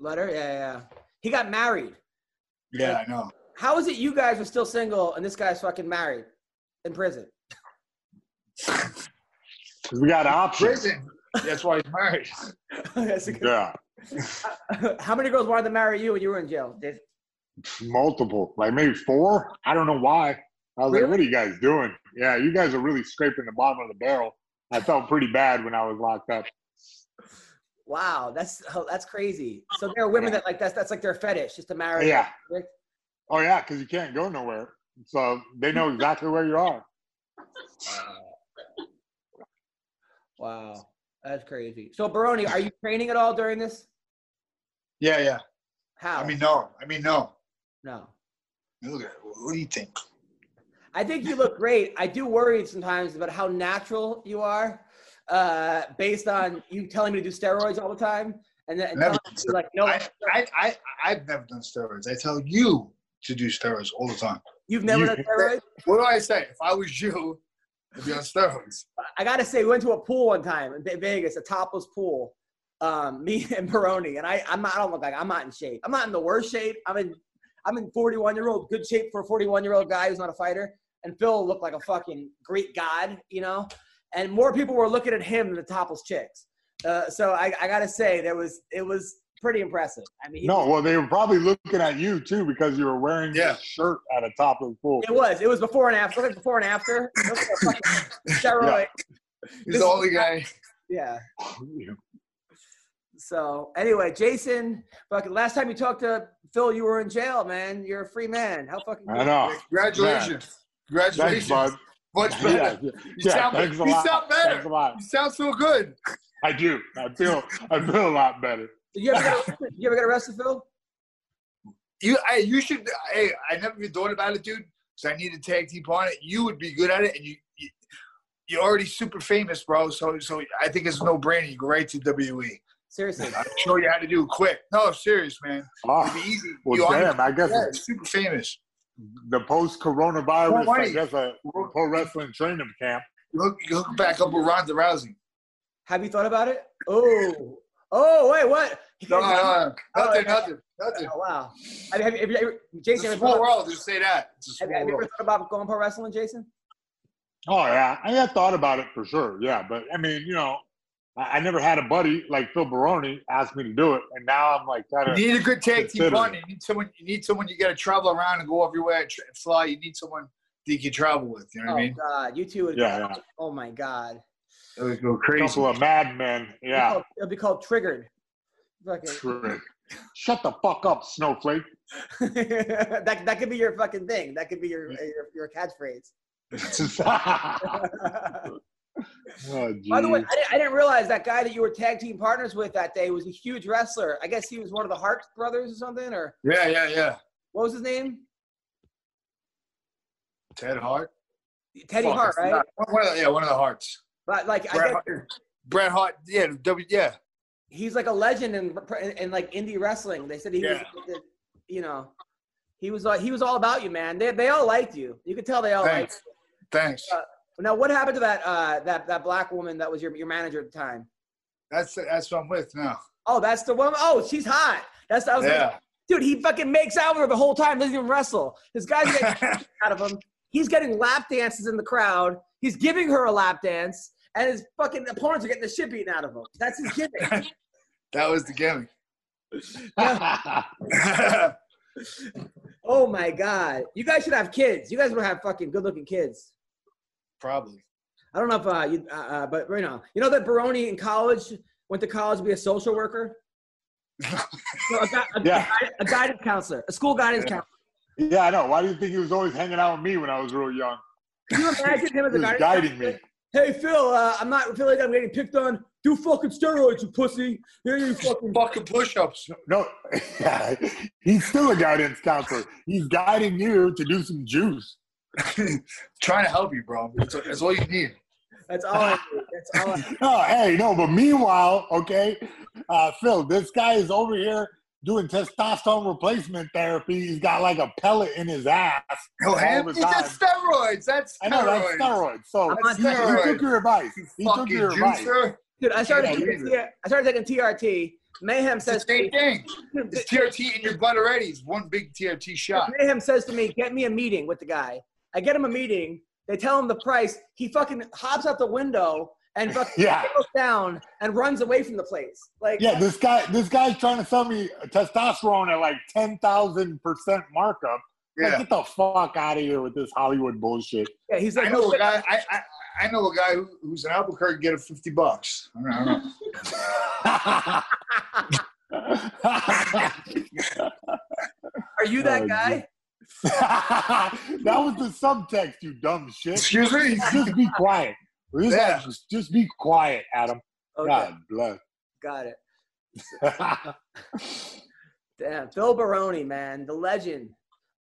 Letter. Yeah, yeah, yeah. He got married. Yeah, I know. How is it you guys are still single and this guy's fucking married in prison? we got options. Prison. That's why he's married. That's a good- Yeah, How many girls wanted to marry you when you were in jail? Did- multiple, like maybe four. I don't know why. I was Really? like, "What are you guys doing?" Yeah, you guys are really scraping the bottom of the barrel. I felt pretty bad when I was locked up. Wow, that's oh, that's crazy. So there are women that like that's that's like their fetish, just to marry. Yeah. Rick. Oh yeah, because you can't go nowhere, so they know exactly where you are. Uh, Wow, that's crazy. So Baroni, are you training at all during this? Yeah, yeah. How? I mean, no. I mean, no. no. Look at. What do you think? I think you look great. I do worry sometimes about how natural you are, uh, based on you telling me to do steroids all the time, and then and like no, I, I, I, I've never done steroids. I tell you to do steroids all the time. you've never you- done steroids. What do I say? If I was you, Be on steroids. I gotta say, we went to a pool one time in Vegas, a topless pool. Um, me and Baroni, and I, I'm not, I don't look like I'm not in shape. I'm not in the worst shape. I'm in, I'm in 41 year old good shape for a 41 year old guy who's not a fighter. And Phil looked like a fucking Greek god, you know. And more people were looking at him than the topless chicks. Uh, so I, I gotta say, there was, it was pretty impressive. I mean, No, was- well, they were probably looking at you too because you were wearing Yeah. a shirt at the top of the pool. it was, it was before and after. Look at before and after. It looked like a fucking. He's the only guy. Yeah. So anyway, Jason, fucking last time you talked to Phil, you were in jail, man. You're a free man. How fucking I know. Congratulations. Thanks, Congratulations. bud. Much better. yeah, You yeah, sound, thanks a you lot. sound better. Thanks a lot. You sound so good. I do. I feel. I feel a lot better. Did you ever get arrested? Did you ever get arrested, Phil? You, I, you should. Hey, I never even thought about it, dude. Because I need a tag team partner. You would be good at it, and you, you you're already super famous, bro. So, so I think it's no brainer. You go right to WE. Seriously. I'll show you how to do it quick. No, serious, man. Oh, It'd be easy. well, You damn. I guess Yeah, super famous. the post coronavirus. More I guess a pro wrestling training camp. You hook, hook back up with Ronda Rousey. Have you thought about it? Oh, oh, wait, what? No, no, no, Oh, nothing, yeah. nothing, nothing. Oh, wow. I mean, have you, have you ever, It's Jason, a you, small world. Just say that. It's a have, small have you ever thought about going pro wrestling, Jason? Oh yeah, I had thought about it for sure. Yeah, but I mean, you know, I, I never had a buddy like Phil Baroni ask me to do it, and now I'm like kind You need a good tag team Consider partner. You need someone. You need someone you got to travel around and go everywhere and tr- fly. You need someone that you can travel with. You know Oh what I oh, mean? Oh God, you two would. Yeah, yeah. Oh my God. It would go A crazy. couple of madmen. Yeah. It'll be called Triggered. Fucking. Trick. Shut the fuck up, snowflake. that that could be your fucking thing. That could be your your, your catchphrase. Oh, By the way. I didn't, I didn't realize that guy that you were tag team partners with that day was a huge wrestler. I guess he was one of the Hart brothers or something, or Yeah, yeah, yeah. what was his name? Ted Hart. Teddy Fuck, Hart, right? forgot. One- one of the- yeah, one of the Harts. But like, I Bret guess Hart. Bret Hart. Yeah, W. Yeah. He's like a legend in, in, in like indie wrestling. They said he Yeah. was, you know, he was like he was all about you, man. They they all liked you. You could tell they all liked. Thanks. Thanks. Uh, Now, what happened to that uh, that that black woman that was your your manager at the time? That's that's what I'm with now. Oh, that's the woman. Oh, she's hot. That's I was Yeah. dude. He fucking makes out with her the whole time. Doesn't even wrestle. This guy's getting out of him. He's getting lap dances in the crowd. He's giving her a lap dance, and his fucking opponents are getting the shit beaten out of him. That's his gimmick. That was the gimmick. oh my god, you guys should have kids. You guys would have fucking good looking kids. Probably. I don't know if uh, you, uh, uh, but you know, you know that Baroni in college went to college to be a social worker. No, a, gui- a, Yeah. a guidance counselor, a school guidance Yeah. counselor. yeah, I know. Why do you think he was always hanging out with me when I was real young? Can you imagine him as He a was guidance guiding counselor? me. Hey Phil, uh, I'm not feeling like I'm getting picked on. Do fucking steroids, you pussy. Here you fucking. Fucking push-ups. No, yeah, he's still a guidance counselor. He's guiding you to do some juice. Trying to help you, bro. That's, that's all you need. That's all I need. That's all. I Oh, hey, no, but meanwhile, okay, uh, Phil, this guy is over here doing testosterone replacement therapy. He's got like a pellet in his ass. Oh, all him? the That's steroids. That's steroids. I know that's steroids. So I'm on he, he took your advice. You He took fucking your advice. juicer. Dude, I started. Yeah, taking, you- T- I started taking TRT. Mayhem It's the says. same thing. It's TRT in your blood already. It's one big TRT shot. Mayhem says to me, "Get me a meeting with the guy." I get him a meeting. They tell him the price. He fucking hops out the window and fucking Yeah. goes down and runs away from the place. Like, Yeah, this guy, this guy's trying to sell me testosterone at like ten thousand percent markup. Like, Yeah. get the fuck out of here with this Hollywood bullshit. yeah, he's like, I like, know a guy. I, I I know a guy who, who's in Albuquerque get a fifty bucks. I don't know. I don't know. "Are you that Oh, guy?" that was the subtext, you dumb shit. Excuse me. Just be quiet. Just, Yeah. just, just be quiet, Adam. Okay, God bless. got it. Damn, Phil Baroni, man, the legend,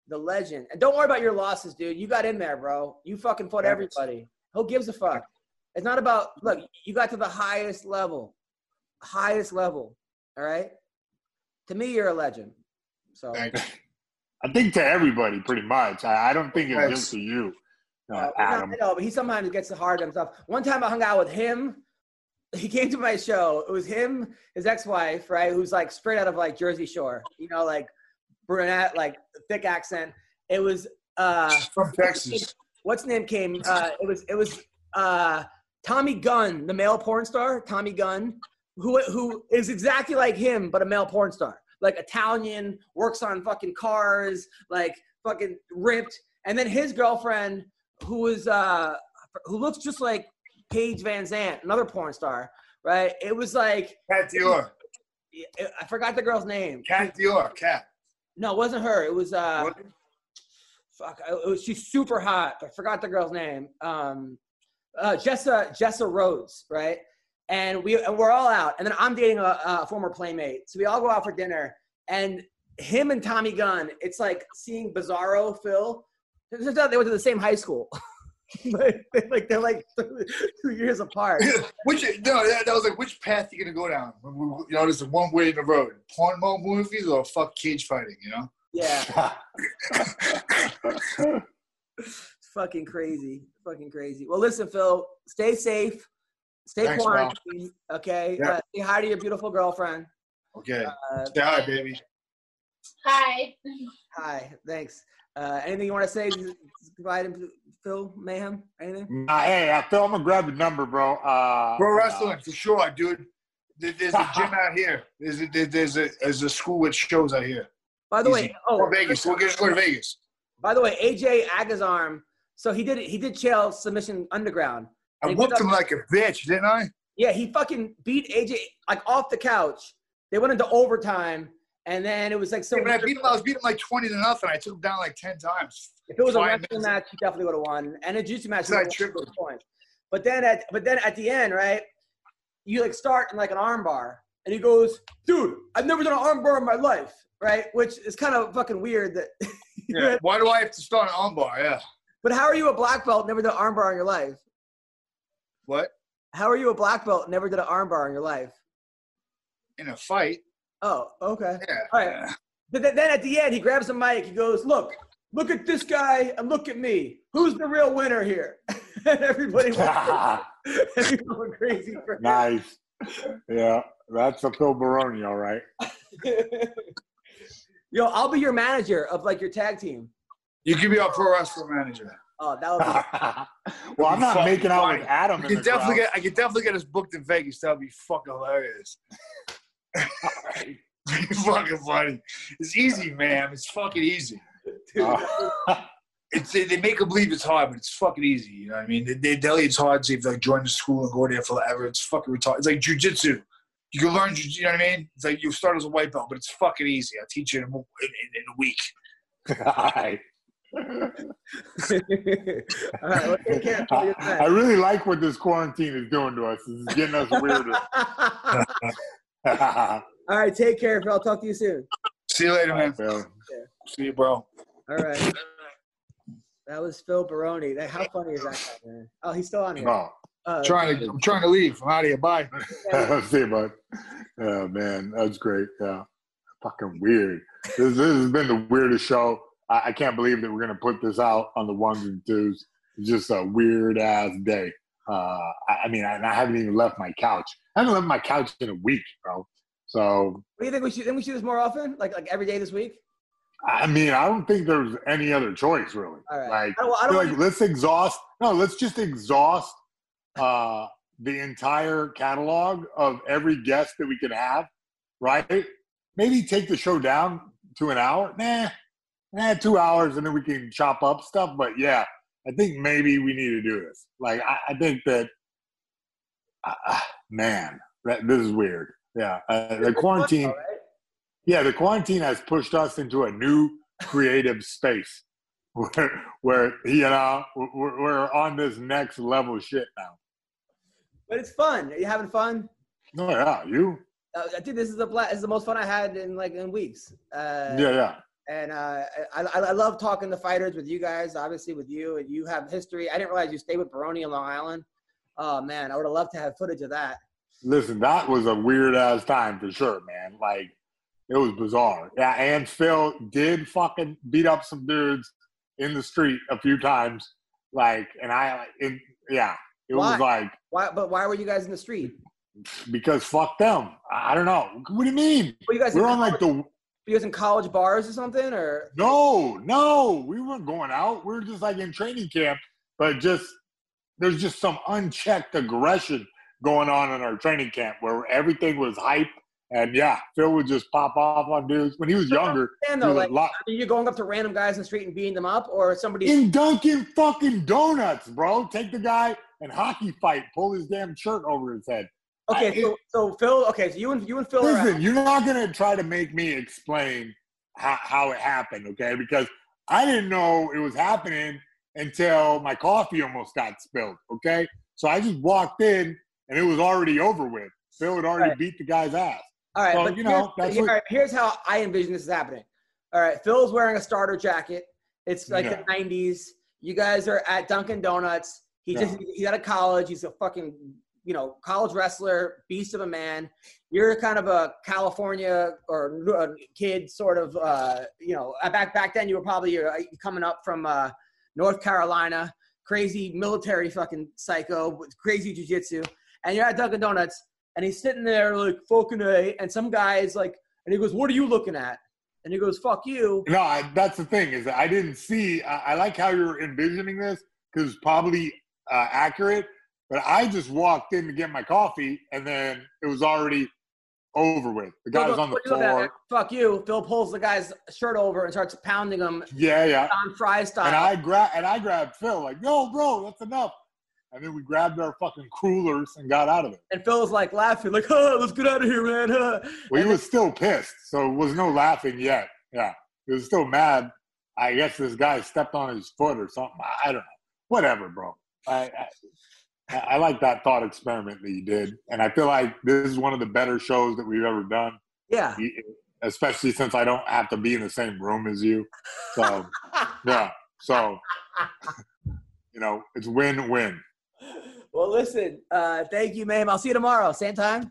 the legend. And don't worry about your losses, dude. You got in there, bro. You fucking fought everybody. Who gives a fuck? It's not about look. You got to the highest level, highest level. All right. To me, you're a legend. So. I think to everybody, pretty much. I, I don't think it's just to you, uh, Uh, Adam. I know, but he sometimes gets the hard on himself. One time I hung out with him. He came to my show. It was him, his ex-wife, right, who's like straight out of like Jersey Shore. You know, like brunette, like thick accent. It was uh From Texas. what's name came? Uh it was it was uh Tommy Gunn, the male porn star, Tommy Gunn, who who is exactly like him, but a male porn star. Like Italian, works on fucking cars, like fucking ripped. And then his girlfriend, who was uh who looks just like Paige VanZant, another porn star, right? It was like Cat Dior. I forgot the girl's name. Cat Dior. Cat. No, it wasn't her. It was uh What? fuck. It was, she's super hot. I forgot the girl's name. Um, uh, Jessa Jessa Rhodes, right? And we and we're all out. And then I'm dating a, a former playmate, so we all go out for dinner. And him and Tommy Gunn, it's like seeing Bizarro Phil. It turns out they went to the same high school. like, they're like they're like two years apart. which no, that, that was like which path you gonna go down? You know, there's one way in the road: porn mo- movies or fuck cage fighting. You know. Yeah, fucking crazy, fucking crazy. Well, listen, Phil, stay safe, stay Thanks, bro. quarantined, okay? Yeah. Uh, say hi to your beautiful girlfriend. Okay. Uh, Say hi, baby. Hi. Hi. Thanks. Uh, anything you want to say? Goodbye to Phil Mayhem. Anything? Nah, hey, uh, Phil, I'm gonna grab your number, bro. Uh, Pro wrestling for sure, dude. There's a gym out here. There's a, there's a there's a school with shows out here. By the way, Easy. oh, Or Vegas. We'll just go to Vegas. By the way, AJ Agazarm. So he did he did chael submission underground. I whooped him like a bitch, didn't I? Yeah, he fucking beat AJ like off the couch. They went into overtime, and then it was like so. Yeah, but I beat him. I was beating him like twenty to nothing. I took him down like ten times. If it was a wrestling match, he definitely would have won, and a jiu-jitsu match. he Side would've triple. at point. But then at but then at the end, right? You like start in like an armbar, and he goes, "Dude, I've never done an armbar in my life." Right, which is kind of fucking weird. That. Yeah. Why do I have to start an armbar? Yeah. But how are you a black belt, never did an armbar in your life? What? How are you a black belt, never did an armbar in your life? In a fight? Oh, okay. Yeah. All right. But then, then at the end, he grabs the mic. He goes, "Look, look at this guy and look at me. Who's the real winner here?" and everybody went, everyone went crazy for him. nice. Yeah, that's a Phil Baroni, all right. Yo, I'll be your manager of like your tag team. You can be our pro wrestling manager. Oh, that would be. Well, I'm not Fucking making out with Adam. I in can the definitely crowd. get. I can definitely get us booked in Vegas. That would be fucking hilarious. fucking funny. It's easy, man. It's fucking easy. Uh, it's they, they make them believe it's hard, but it's fucking easy. You know what I mean? They, they tell you it's hard. So you have to like join the school and go there forever. It's fucking retarded. It's like jujitsu. You can learn. jiu- You know what I mean? It's like you start as a white belt, but it's fucking easy. I'll teach you in a, in, in, in a week. All right. All right, well, take care. Have a good I really like what this quarantine is doing to us. It's getting us weirder. All right, take care. Phil. I'll talk to you soon. See you later, man. Phil. See you, bro. All right. That was Phil Baroni. That- How funny is that guy, man? Oh, he's still on here. No. Uh, Trying to. I'm trying to leave. I'm out of here. Bye. See you, bud. Oh man, that's great. Yeah, fucking weird. This, this has been the weirdest show. I, I can't believe that we're gonna put this out on the ones and twos. It's just a weird ass day. Uh, I, I mean, I, I haven't even left my couch. I haven't left my couch in a week, bro. So What do you think we should? Think we should do this more often? Like like every day this week? I mean, I don't think there's any other choice really. Right. Like, I don't, I don't like let's exhaust. No, let's just exhaust uh, the entire catalog of every guest that we can have. Right? Maybe take the show down to an hour. Nah, nah, two hours, and then we can chop up stuff. But yeah, I think maybe we need to do this. Like, I, I think that, uh, man, that this is weird. Yeah, uh, the quarantine. Yeah, the quarantine has pushed us into a new creative space where, where you know, we're, we're on this next level shit now. But it's fun. Are you having fun? No, yeah, you. Uh, I think this is the bla- this is the most fun I had in like in weeks. Uh, Yeah, yeah. And uh, I, I I love talking to fighters with you guys. Obviously with you, and you have history. I didn't realize you stayed with Baroni in Long Island. Oh man, I would have loved to have footage of that. Listen, that was a weird ass time for sure, man. Like, it was bizarre. Yeah, and Phil did fucking beat up some dudes in the street a few times. Like, and I, it, yeah, it Why? was like, Why? But why were you guys in the street? because fuck them. I I don't know. What do you mean? Were you guys We're on like the You guys in college bars or something, or No, no, we weren't going out. We were just like in training camp, but just there's just some unchecked aggression going on in our training camp where everything was hype. And yeah, Phil would just pop off on dudes when he was younger. And he though, was like, lot- are you going up to random guys in the street and beating them up, or somebody? in Dunkin' fucking Donuts, bro. Take the guy and hockey fight, pull his damn shirt over his head. Okay, so, so Phil. Okay, so you and you and Phil Listen, you're not gonna try to make me explain how, how it happened, okay? Because I didn't know it was happening until my coffee almost got spilled, okay? So I just walked in and it was already over with. Phil had already Right. beat the guy's ass. All right, So, but you know, here's, here- what- here's how I envision this is happening. All right, Phil's wearing a starter jacket. It's like Yeah. the '90s. You guys are at Dunkin' Donuts. He Yeah. just he's out of college. He's a fucking you know college wrestler, beast of a man. You're kind of a California or uh, kid, sort of. Uh, you know, uh, back back then you were probably uh, coming up from uh, North Carolina, crazy military fucking psycho with crazy jujitsu, and you're at Dunkin' Donuts, and he's sitting there like fucking a, and some guy is like, and he goes, "What are you looking at?" And he goes, "Fuck you." No, I, that's the thing is I didn't see. I, I like how you're envisioning this because probably uh, accurate. But I just walked in to get my coffee, and then it was already over with. The guy was on the "What you looking at, floor. Fuck you. Phil pulls the guy's shirt over and starts pounding him Yeah, yeah. on fry style. And I grab and I grabbed Phil like, "Yo, bro, that's enough." And then we grabbed our fucking coolers and got out of it. and Phil was like laughing, like, "Huh, let's get out of here, man." Huh. Well, he was still pissed, so it was no laughing yet. Yeah, he was still mad. I guess this guy stepped on his foot or something. I I don't know. Whatever, bro. I, I I like that thought experiment that you did, and I feel like this is one of the better shows that we've ever done. Yeah. Especially since I don't have to be in the same room as you. So yeah. So you know, it's win-win. Well, listen. Uh, thank you, ma'am. I'll see you tomorrow. Same time.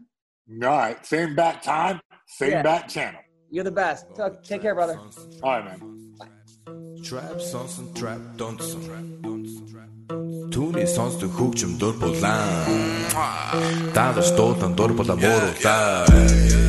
All right. Same bat time, same Yeah. bat channel. You're the best. Talk- Take care, brother. All right, man. Trap sonsen trap dansen Түүний сонсдог хөгжим дур булаа. Даа дуу дур булаа мууруутаа.